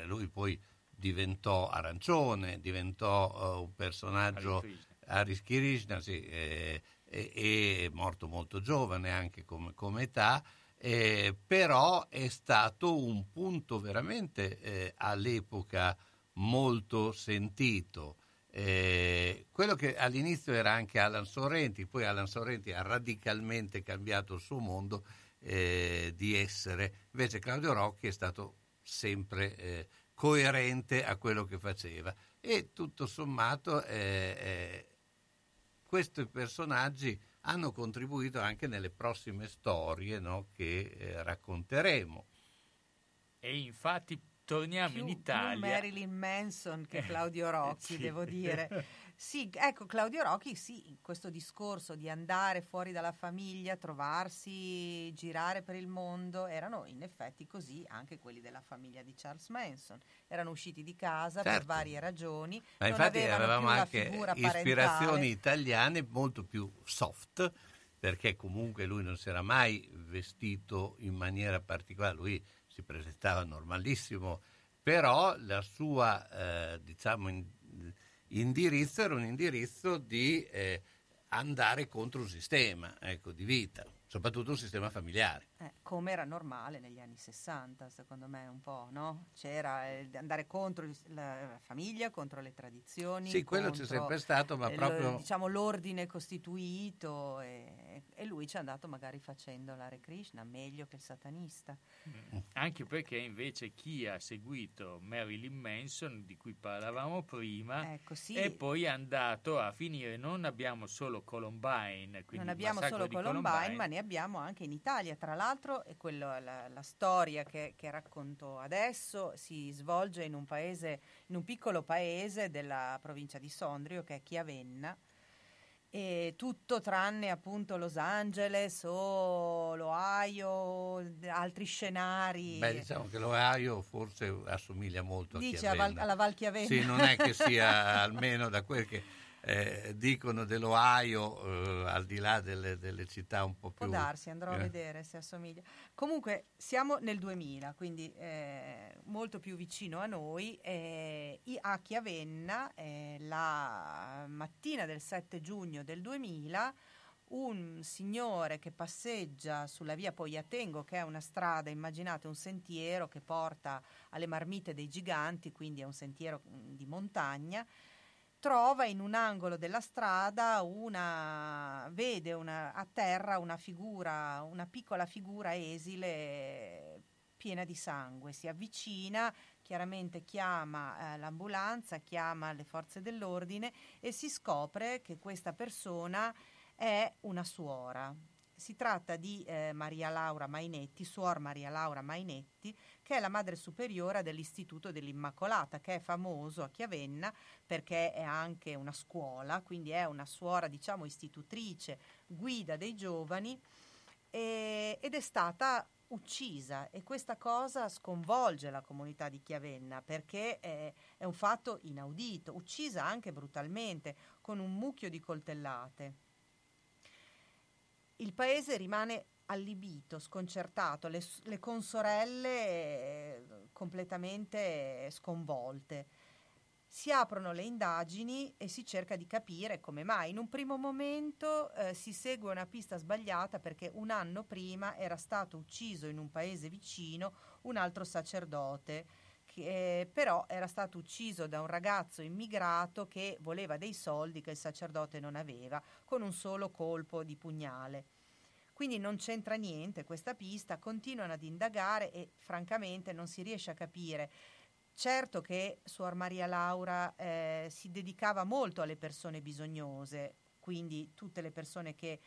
lui poi diventò arancione, diventò eh, un personaggio Aris Krishna, sì, eh, e, e è morto molto giovane anche come, come età, eh, però è stato un punto veramente eh, all'epoca molto sentito. Eh, quello che all'inizio era anche Alan Sorrenti, poi Alan Sorrenti ha radicalmente cambiato il suo mondo eh, di essere, invece Claudio Rocchi è stato sempre eh, coerente a quello che faceva e tutto sommato eh, eh, questi personaggi hanno contribuito anche nelle prossime storie no, che eh, racconteremo. E infatti torniamo più, in più Italia. Marilyn Manson che Claudio Rocchi, Sì. devo dire. [laughs] Sì, ecco, Claudio Rocchi, sì, questo discorso di andare fuori dalla famiglia, trovarsi, girare per il mondo, erano in effetti così anche quelli della famiglia di Charles Manson. Erano usciti di casa per Certo. varie ragioni. Ma non infatti avevamo anche ispirazioni italiane molto più soft, perché comunque lui non si era mai vestito in maniera particolare, lui si presentava normalissimo, però la sua, eh, diciamo, in- indirizzo era un indirizzo di eh, andare contro un sistema ecco, di vita, soprattutto un sistema familiare. Eh, come era normale negli anni 60, secondo me, un po', no? C'era eh, andare contro la famiglia, contro le tradizioni. Sì, quello c'è contro, sempre stato, ma eh, proprio- diciamo l'ordine costituito e, e lui ci è andato magari facendo l'Hare Krishna meglio che il satanista. Mm. Anche perché invece chi ha seguito Marilyn Manson, di cui parlavamo prima, Ecco, sì. è poi andato a finire. Non abbiamo solo Columbine, quindi non abbiamo solo di Columbine, ma ne abbiamo anche in Italia. Tra l'altro, è quello- la, la storia che, che racconto adesso si svolge in un paese, in un piccolo paese della provincia di Sondrio, che è Chiavenna. E tutto tranne appunto Los Angeles o l'Ohio, altri scenari. Beh, diciamo che l'Ohio forse assomiglia molto Dice a Chiavenna. alla Val Chiavenna. Sì, non è che sia [laughs] almeno da quel che eh, dicono dell'Ohio, eh, al di là delle, delle città un po' più... Può darsi, andrò a eh, vedere se assomiglia. Comunque siamo nel 2000, quindi eh, molto più vicino a noi. a Chiavenna, eh, la mattina del 7 giugno del 2000, un signore che passeggia sulla via Pogliatengo, che è una strada, immaginate un sentiero che porta alle marmite dei giganti, quindi è un sentiero mm, di montagna, trova in un angolo della strada una vede una, a terra una figura, una piccola figura esile piena di sangue, si avvicina, chiaramente chiama eh, l'ambulanza, chiama le forze dell'ordine e si scopre che questa persona è una suora. Si tratta di eh, Maria Laura Mainetti, suor Maria Laura Mainetti, che è la madre superiora dell'Istituto dell'Immacolata, che è famoso a Chiavenna perché è anche una scuola, quindi è una suora, diciamo, istitutrice, guida dei giovani e- ed è stata uccisa e questa cosa sconvolge la comunità di Chiavenna perché è, è un fatto inaudito, uccisa anche brutalmente con un mucchio di coltellate. Il paese rimane allibito, sconcertato, le, le consorelle eh, completamente sconvolte. Si aprono le indagini e si cerca di capire come mai. In un primo momento eh, si segue una pista sbagliata perché un anno prima era stato ucciso in un paese vicino un altro sacerdote che però era stato ucciso da un ragazzo immigrato che voleva dei soldi che il sacerdote non aveva, con un solo colpo di pugnale. Quindi non c'entra niente questa pista, continuano ad indagare e francamente non si riesce a capire. Certo che Suor Maria Laura eh, si dedicava molto alle persone bisognose, quindi tutte le persone che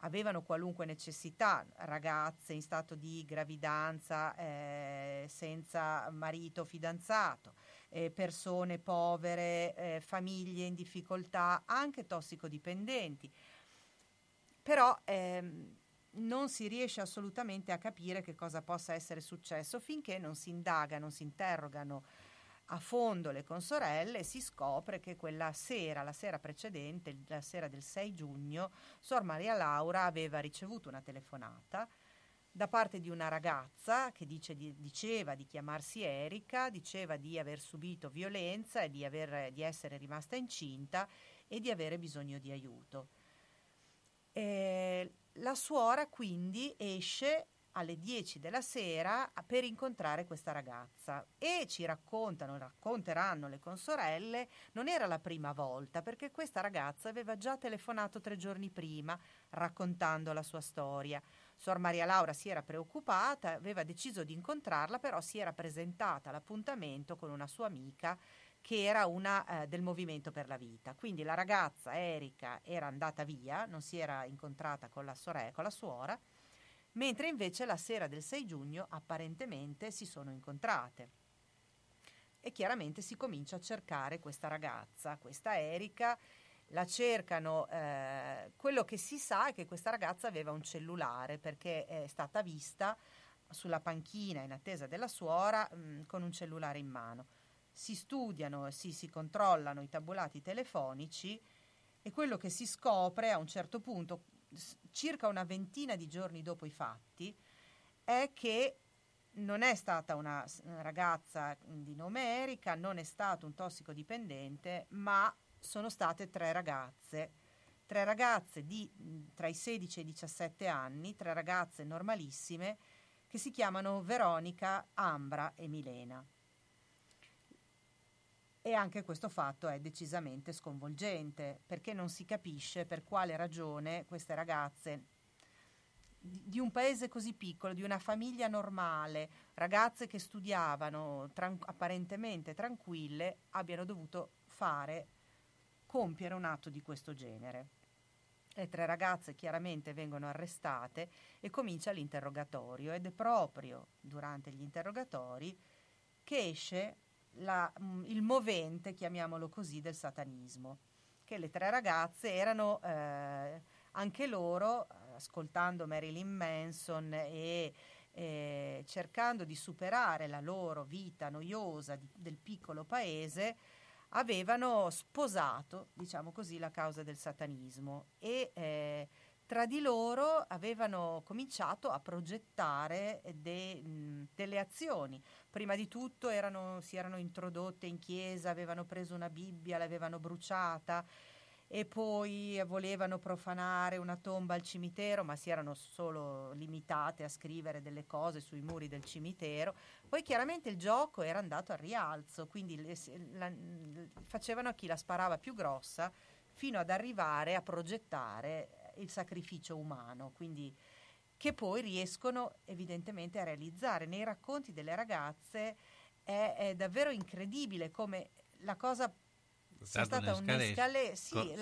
avevano qualunque necessità, ragazze in stato di gravidanza eh, senza marito fidanzato, eh, persone povere, eh, famiglie in difficoltà, anche tossicodipendenti. Però ehm, non si riesce assolutamente a capire che cosa possa essere successo finché non si indaga, non si interrogano a fondo le consorelle si scopre che quella sera, la sera precedente, la sera del 6 giugno, Sor Maria Laura aveva ricevuto una telefonata da parte di una ragazza che dice di- diceva di chiamarsi Erika, diceva di aver subito violenza e di, aver- di essere rimasta incinta e di avere bisogno di aiuto. E la suora quindi esce alle 10 della sera per incontrare questa ragazza e ci raccontano, racconteranno le consorelle, non era la prima volta perché questa ragazza aveva già telefonato tre giorni prima raccontando la sua storia. Sor Maria Laura si era preoccupata, aveva deciso di incontrarla, però si era presentata all'appuntamento con una sua amica che era una eh, del Movimento per la Vita. Quindi la ragazza Erika era andata via, non si era incontrata con la, sore- con la suora, mentre invece la sera del 6 giugno apparentemente si sono incontrate. E chiaramente si comincia a cercare questa ragazza, questa Erika, la cercano, eh, quello che si sa è che questa ragazza aveva un cellulare perché è stata vista sulla panchina in attesa della suora mh, con un cellulare in mano. Si studiano e si, si controllano i tabulati telefonici e quello che si scopre a un certo punto, circa una ventina di giorni dopo i fatti, è che non è stata una ragazza di nome Erika, non è stato un tossicodipendente, ma sono state tre ragazze, tre ragazze di tra i 16 e i 17 anni, tre ragazze normalissime che si chiamano Veronica, Ambra e Milena. E anche questo fatto è decisamente sconvolgente, perché non si capisce per quale ragione queste ragazze di un paese così piccolo, di una famiglia normale, ragazze che studiavano tran- apparentemente tranquille, abbiano dovuto fare, compiere un atto di questo genere. Le tre ragazze chiaramente vengono arrestate e comincia l'interrogatorio ed è proprio durante gli interrogatori che esce la- mh, il movente, chiamiamolo così, del satanismo, che le tre ragazze erano eh, anche loro, eh, ascoltando Marilyn Manson e eh, cercando di superare la loro vita noiosa di- del piccolo paese, avevano sposato, diciamo così, la causa del satanismo e eh, tra di loro avevano cominciato a progettare de- mh, delle azioni. Prima di tutto erano- si erano introdotte in chiesa, avevano preso una Bibbia, l'avevano bruciata e poi volevano profanare una tomba al cimitero, ma si erano solo limitate a scrivere delle cose sui muri del cimitero. Poi chiaramente il gioco era andato al rialzo, quindi le- la- facevano a chi la sparava più grossa fino ad arrivare a progettare il sacrificio umano, quindi che poi riescono evidentemente a realizzare. Nei racconti delle ragazze è, è davvero incredibile come la cosa sia stata un'escalation. Sì,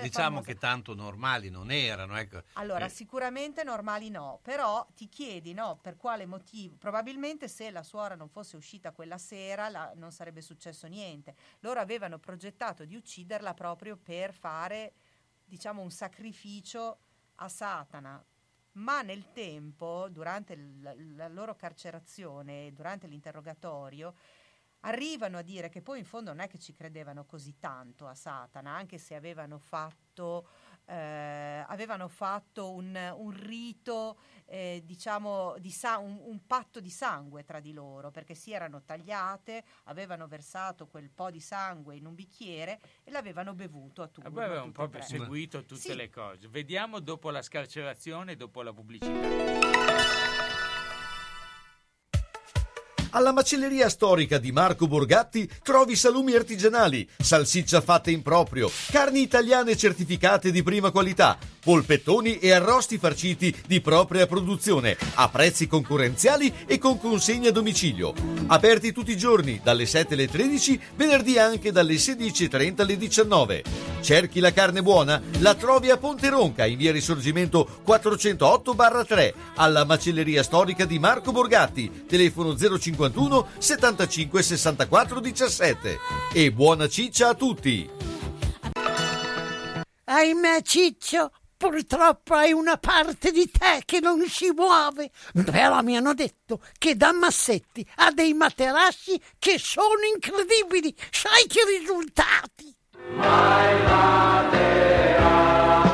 diciamo famose- che tanto normali non erano. Ecco. allora, Eh, sicuramente normali no, però ti chiedi no, per quale motivo. Probabilmente se la suora non fosse uscita quella sera la- non sarebbe successo niente. Loro avevano progettato di ucciderla proprio per fare, diciamo, un sacrificio a Satana. Ma nel tempo, durante l- la loro carcerazione, durante l'interrogatorio, arrivano a dire che poi in fondo non è che ci credevano così tanto a Satana, anche se avevano fatto, eh, avevano fatto un, un rito, eh, diciamo, di sa- un, un patto di sangue tra di loro, perché si erano tagliate, avevano versato quel po' di sangue in un bicchiere e l'avevano bevuto a turno. Ah, Voi avevano tutte e proprio tre. seguito tutte Sì. le cose. Vediamo dopo la scarcerazione e dopo la pubblicità. Alla macelleria storica di Marco Borgatti trovi salumi artigianali, salsiccia fatta in proprio, carni italiane certificate di prima qualità, polpettoni e arrosti farciti di propria produzione, a prezzi concorrenziali e con consegna a domicilio. Aperti tutti i giorni, dalle 7 alle 13, venerdì anche dalle 16.30 alle 19. Cerchi la carne buona? La trovi a Ponte Ronca, in via Risorgimento 408-3, alla macelleria storica di Marco Borgatti, telefono 051 75 64 17. E buona ciccia a tutti! Ahimè, Ciccio, purtroppo hai una parte di te che non si muove. Però mi hanno detto che da Massetti ha dei materassi che sono incredibili. Sai che risultati?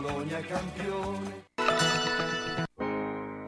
Bologna campione.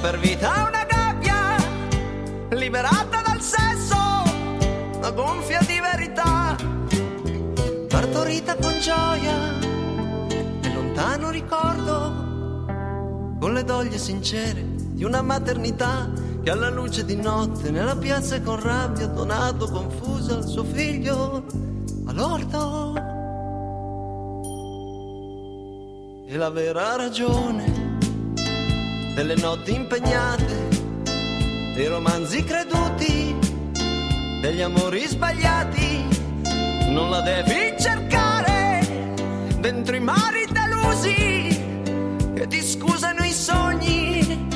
Per vita una gabbia liberata dal sesso, una gonfia di verità, partorita con gioia e lontano ricordo, con le doglie sincere di una maternità che alla luce di notte nella piazza con rabbia donato confusa al suo figlio all'orto. E la vera ragione delle notti impegnate, dei romanzi creduti, degli amori sbagliati, non la devi cercare dentro i mari delusi che ti scusano i sogni,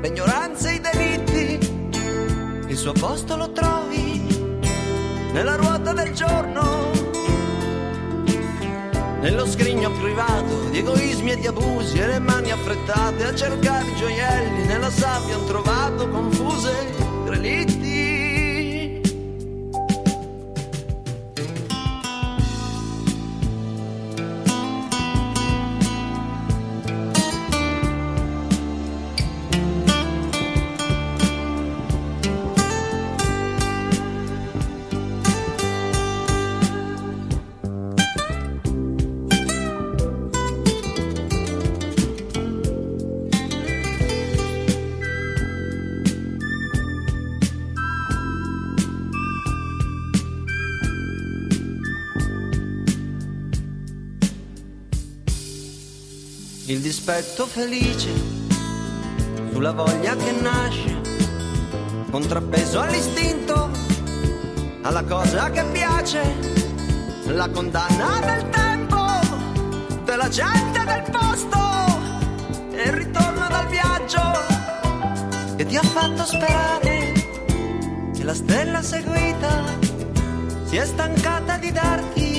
l'ignoranza e i delitti. Il suo posto lo trovi nella ruota del giorno, nello scrigno privato di egoismi e di abusi e le mani affrettate a cercare gioielli nella sabbia han trovato confuse relitti. Dispetto felice sulla voglia che nasce, contrappeso all'istinto, alla cosa che piace, la condanna del tempo, della gente del posto e il ritorno dal viaggio che ti ha fatto sperare che la stella seguita si è stancata di darti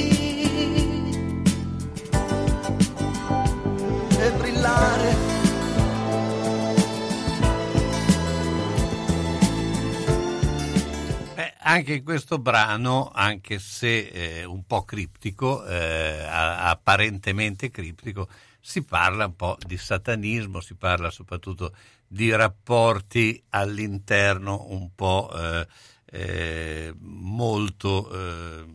anche in questo brano, anche se eh, un po' criptico, eh, apparentemente criptico, si parla un po' di satanismo, si parla soprattutto di rapporti all'interno un po' eh, eh, molto, eh,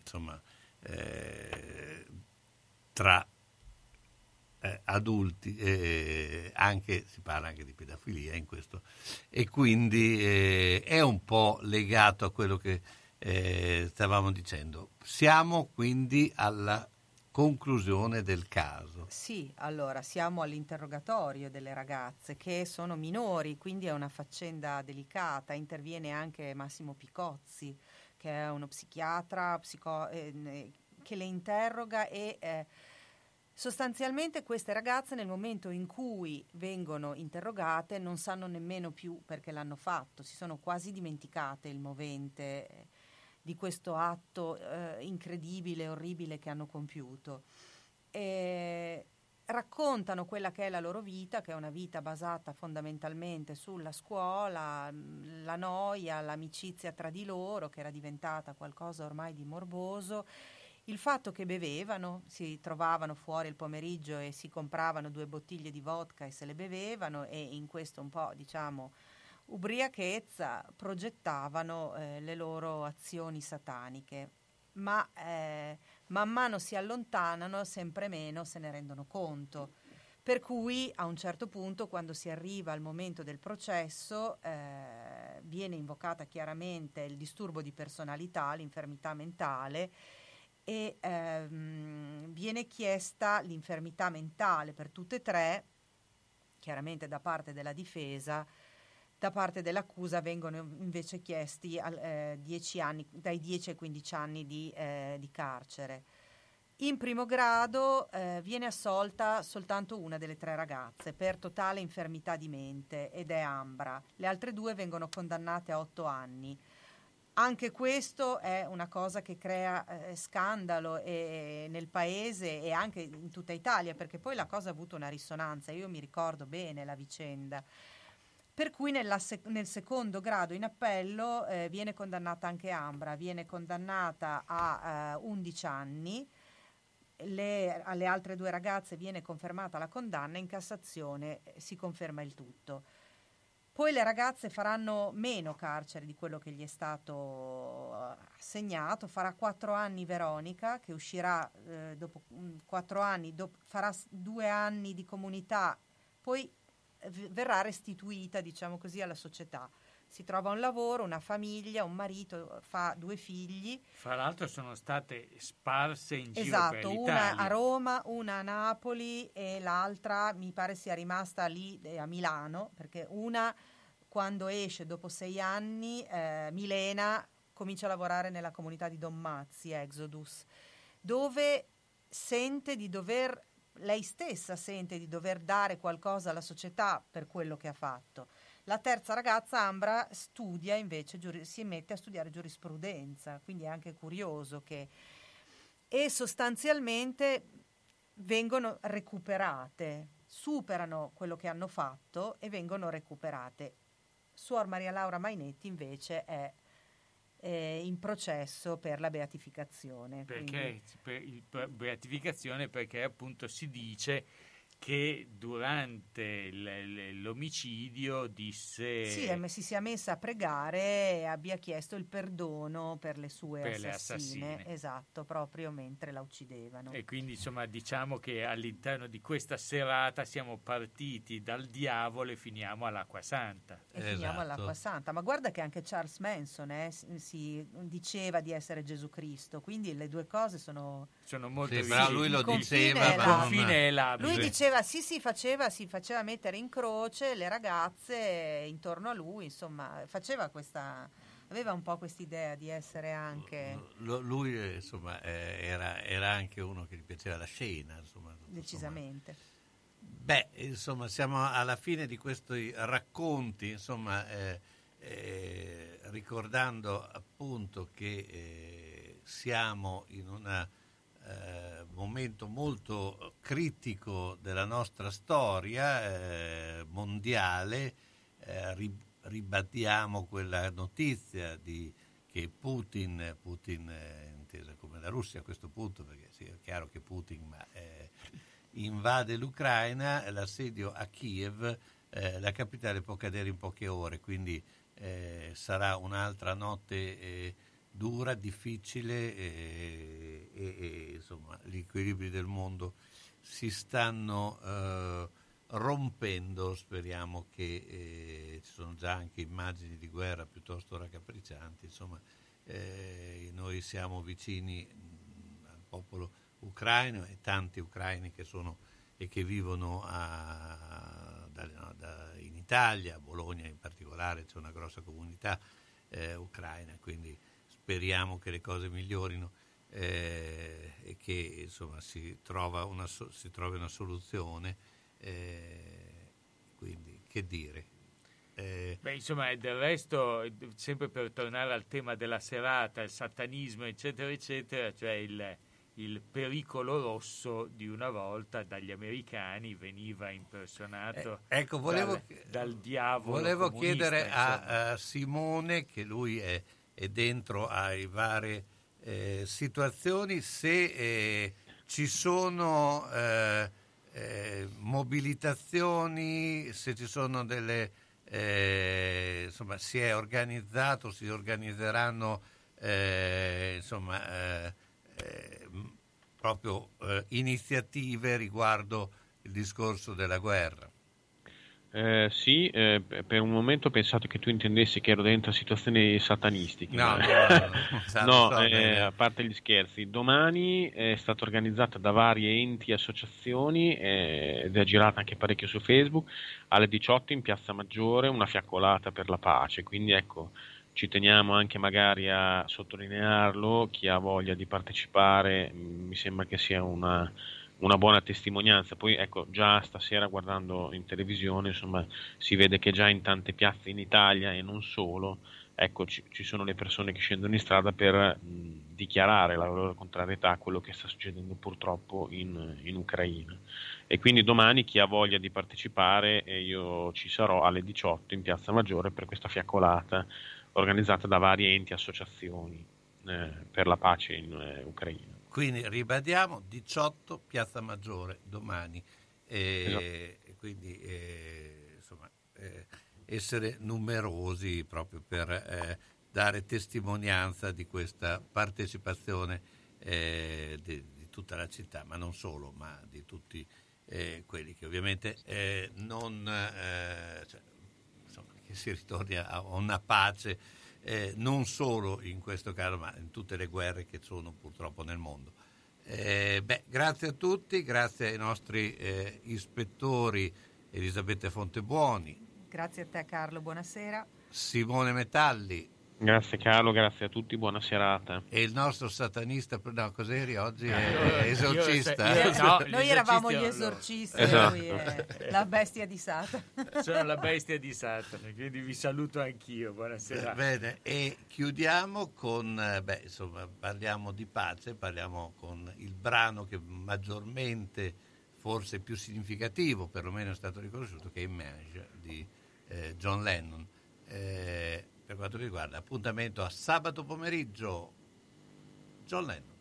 insomma, eh, tra eh, adulti, eh, anche, si parla anche di pedofilia in questo, e quindi eh, è un po' legato a quello che eh, stavamo dicendo. Siamo quindi alla conclusione del caso. Sì, allora siamo all'interrogatorio delle ragazze che sono minori, quindi è una faccenda delicata. Interviene anche Massimo Picozzi, che è uno psichiatra psico- eh, che le interroga e eh, sostanzialmente queste ragazze nel momento in cui vengono interrogate non sanno nemmeno più perché l'hanno fatto, si sono quasi dimenticate il movente eh, di questo atto eh, incredibile, orribile che hanno compiuto. E raccontano quella che è la loro vita, che è una vita basata fondamentalmente sulla scuola, la noia, l'amicizia tra di loro, che era diventata qualcosa ormai di morboso. Il fatto che bevevano, si trovavano fuori il pomeriggio e si compravano due bottiglie di vodka e se le bevevano e in questo un po' diciamo ubriachezza progettavano eh, le loro azioni sataniche. Ma eh, man mano si allontanano, sempre meno se ne rendono conto. Per cui a un certo punto, quando si arriva al momento del processo, eh, viene invocata chiaramente il disturbo di personalità, l'infermità mentale e ehm, viene chiesta l'infermità mentale per tutte e tre, chiaramente da parte della difesa, da parte dell'accusa vengono invece chiesti al- eh, 10 anni, dai 10 ai 15 anni di, eh, di carcere. In primo grado eh, viene assolta soltanto una delle tre ragazze per totale infermità di mente ed è Ambra. Le altre due vengono condannate a 8 anni. Anche questo è una cosa che crea eh, scandalo eh, nel paese e anche in tutta Italia, perché poi la cosa ha avuto una risonanza. Io mi ricordo bene la vicenda. Per cui sec- nel secondo grado in appello eh, viene condannata anche Ambra, viene condannata a eh, 11 anni. Le- alle altre due ragazze viene confermata la condanna, in Cassazione eh, si conferma il tutto. Poi le ragazze faranno meno carcere di quello che gli è stato eh, assegnato, farà quattro anni Veronica, che uscirà eh, dopo mm, quattro anni, dop- farà due anni di comunità, poi eh, verrà restituita, diciamo così, alla società. Si trova un lavoro, una famiglia, un marito, fa due figli. Fra l'altro sono state sparse in giro per Esatto, una l'Italia. a Roma, una a Napoli e l'altra mi pare sia rimasta lì eh, a Milano, perché una quando esce dopo sei anni, eh, Milena comincia a lavorare nella comunità di Don Mazzi, Exodus, dove sente di dover, lei stessa sente di dover dare qualcosa alla società per quello che ha fatto. La terza ragazza, Ambra, studia invece, giuri- si mette a studiare giurisprudenza, quindi è anche curioso che... E sostanzialmente vengono recuperate, superano quello che hanno fatto e vengono recuperate. Suor Maria Laura Mainetti invece è eh, in processo per la beatificazione. Perché quindi- per il per- beatificazione perché appunto si dice che durante il- l- l'omicidio disse Sì, è- si sia messa a pregare e abbia chiesto il perdono per le sue Per le assassine. assassine. Esatto, proprio mentre la uccidevano. e quindi insomma diciamo che all'interno di questa serata siamo partiti dal diavolo e finiamo all'acqua santa. E finiamo all'acqua santa. Ma guarda che anche Charles Manson eh, si, si diceva di essere Gesù Cristo, quindi le due cose sono... Sono molto Sì, però lui lo Il confine diceva, è ma là. non- confine è labile. Lui diceva faceva, sì, sì, faceva, si faceva mettere in croce le ragazze intorno a lui, insomma, faceva questa, aveva un po' quest'idea di essere anche Lo- lui eh, insomma eh, era, era anche uno che gli piaceva la scena insomma, decisamente. Beh, insomma, siamo alla fine di questi racconti, insomma, eh, eh, ricordando appunto che eh, siamo in un momento molto critico della nostra storia eh, mondiale, eh, ri- ribadiamo quella notizia di, che Putin, Putin eh, intesa come la Russia a questo punto, perché sì, è chiaro che Putin ma, eh, invade l'Ucraina, l'assedio a Kiev, eh, la capitale può cadere in poche ore, quindi eh, sarà un'altra notte eh, dura, difficile eh, e, e, insomma gli equilibri del mondo si stanno eh, rompendo, speriamo che eh, ci sono già anche immagini di guerra piuttosto raccapriccianti, insomma eh, noi siamo vicini mh, al popolo ucraino e tanti ucraini che sono e che vivono a- da- da- in Italia, a Bologna in particolare c'è una grossa comunità eh, ucraina, quindi speriamo che le cose migliorino eh, e che insomma, si, trova una, si trovi una soluzione. eh, quindi che dire? Eh, Beh, insomma, del resto, sempre per tornare al tema della serata, il satanismo, eccetera, eccetera, cioè il, il pericolo rosso di una volta dagli americani veniva impersonato Eh, ecco, volevo- dal, dal diavolo. Volevo chiedere a, a Simone, che lui è, è dentro ai varie eh, situazioni, se eh, ci sono eh, eh, mobilitazioni, se ci sono delle... eh, insomma, si è organizzato, si organizzeranno insomma, proprio iniziative riguardo il discorso della guerra. Eh, sì, eh, per un momento ho pensato che tu intendessi che ero dentro situazioni satanistiche. No, [laughs] no, no, [laughs] no, eh, a parte gli scherzi, domani è stata organizzata da varie enti e associazioni eh, ed è girata anche parecchio su Facebook alle 18 in Piazza Maggiore una fiaccolata per la pace, quindi ecco ci teniamo anche magari a sottolinearlo, chi ha voglia di partecipare mh, mi sembra che sia una, una buona testimonianza. Poi ecco, già stasera guardando in televisione, insomma, si vede che già in tante piazze in Italia e non solo, ecco, ci, ci sono le persone che scendono in strada per mh, dichiarare la loro contrarietà a quello che sta succedendo purtroppo in, in Ucraina. E quindi domani chi ha voglia di partecipare, io ci sarò alle 18 in Piazza Maggiore per questa fiaccolata organizzata da varie enti e associazioni eh, per la pace in eh, Ucraina. Quindi ribadiamo 18 Piazza Maggiore domani. E, Esatto. quindi eh, insomma, eh, essere numerosi proprio per eh, dare testimonianza di questa partecipazione eh, di, di tutta la città, ma non solo, ma di tutti eh, quelli che ovviamente eh, non eh, cioè, insomma, che si ritorni a una pace eh, non solo in questo caso, ma in tutte le guerre che sono purtroppo nel mondo. Eh, beh, grazie a tutti, grazie ai nostri eh, ispettori Elisabetta Fontebuoni, Grazie a te Carlo, buonasera. Simone Metalli Grazie Carlo, grazie a tutti, buona serata. e il nostro satanista, no, cos'eri oggi? Eh, È io- [laughs] esorcista. io- no, Noi eravamo gli esorcisti, Esatto. lui è la bestia di Satana. [laughs] Sono la bestia di Satana, quindi vi saluto anch'io. Buonasera. Bene, e chiudiamo con, eh, beh, insomma, parliamo di pace, parliamo con il brano che maggiormente, forse più significativo, perlomeno è stato riconosciuto, che è Image di eh, John Lennon. Eh, per quanto riguarda, appuntamento a sabato pomeriggio, John Lennon.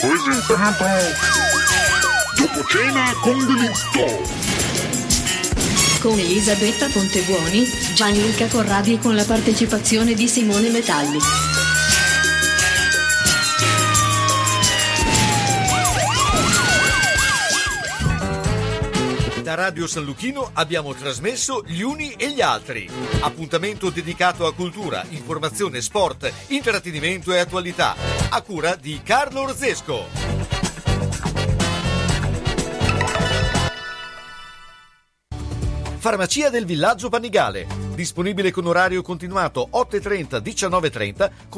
Presentato Dopo cena con delitto. Con Elisabetta Pontebuoni, Gianluca Corradi e con la partecipazione di Simone Metalli. Da Radio San Luchino abbiamo trasmesso Gli Uni e gli Altri. Appuntamento dedicato a cultura, informazione, sport, intrattenimento e attualità. A cura di Carlo Orzesco. Farmacia del Villaggio Panigale. Disponibile con orario continuato 8.30-19.30 con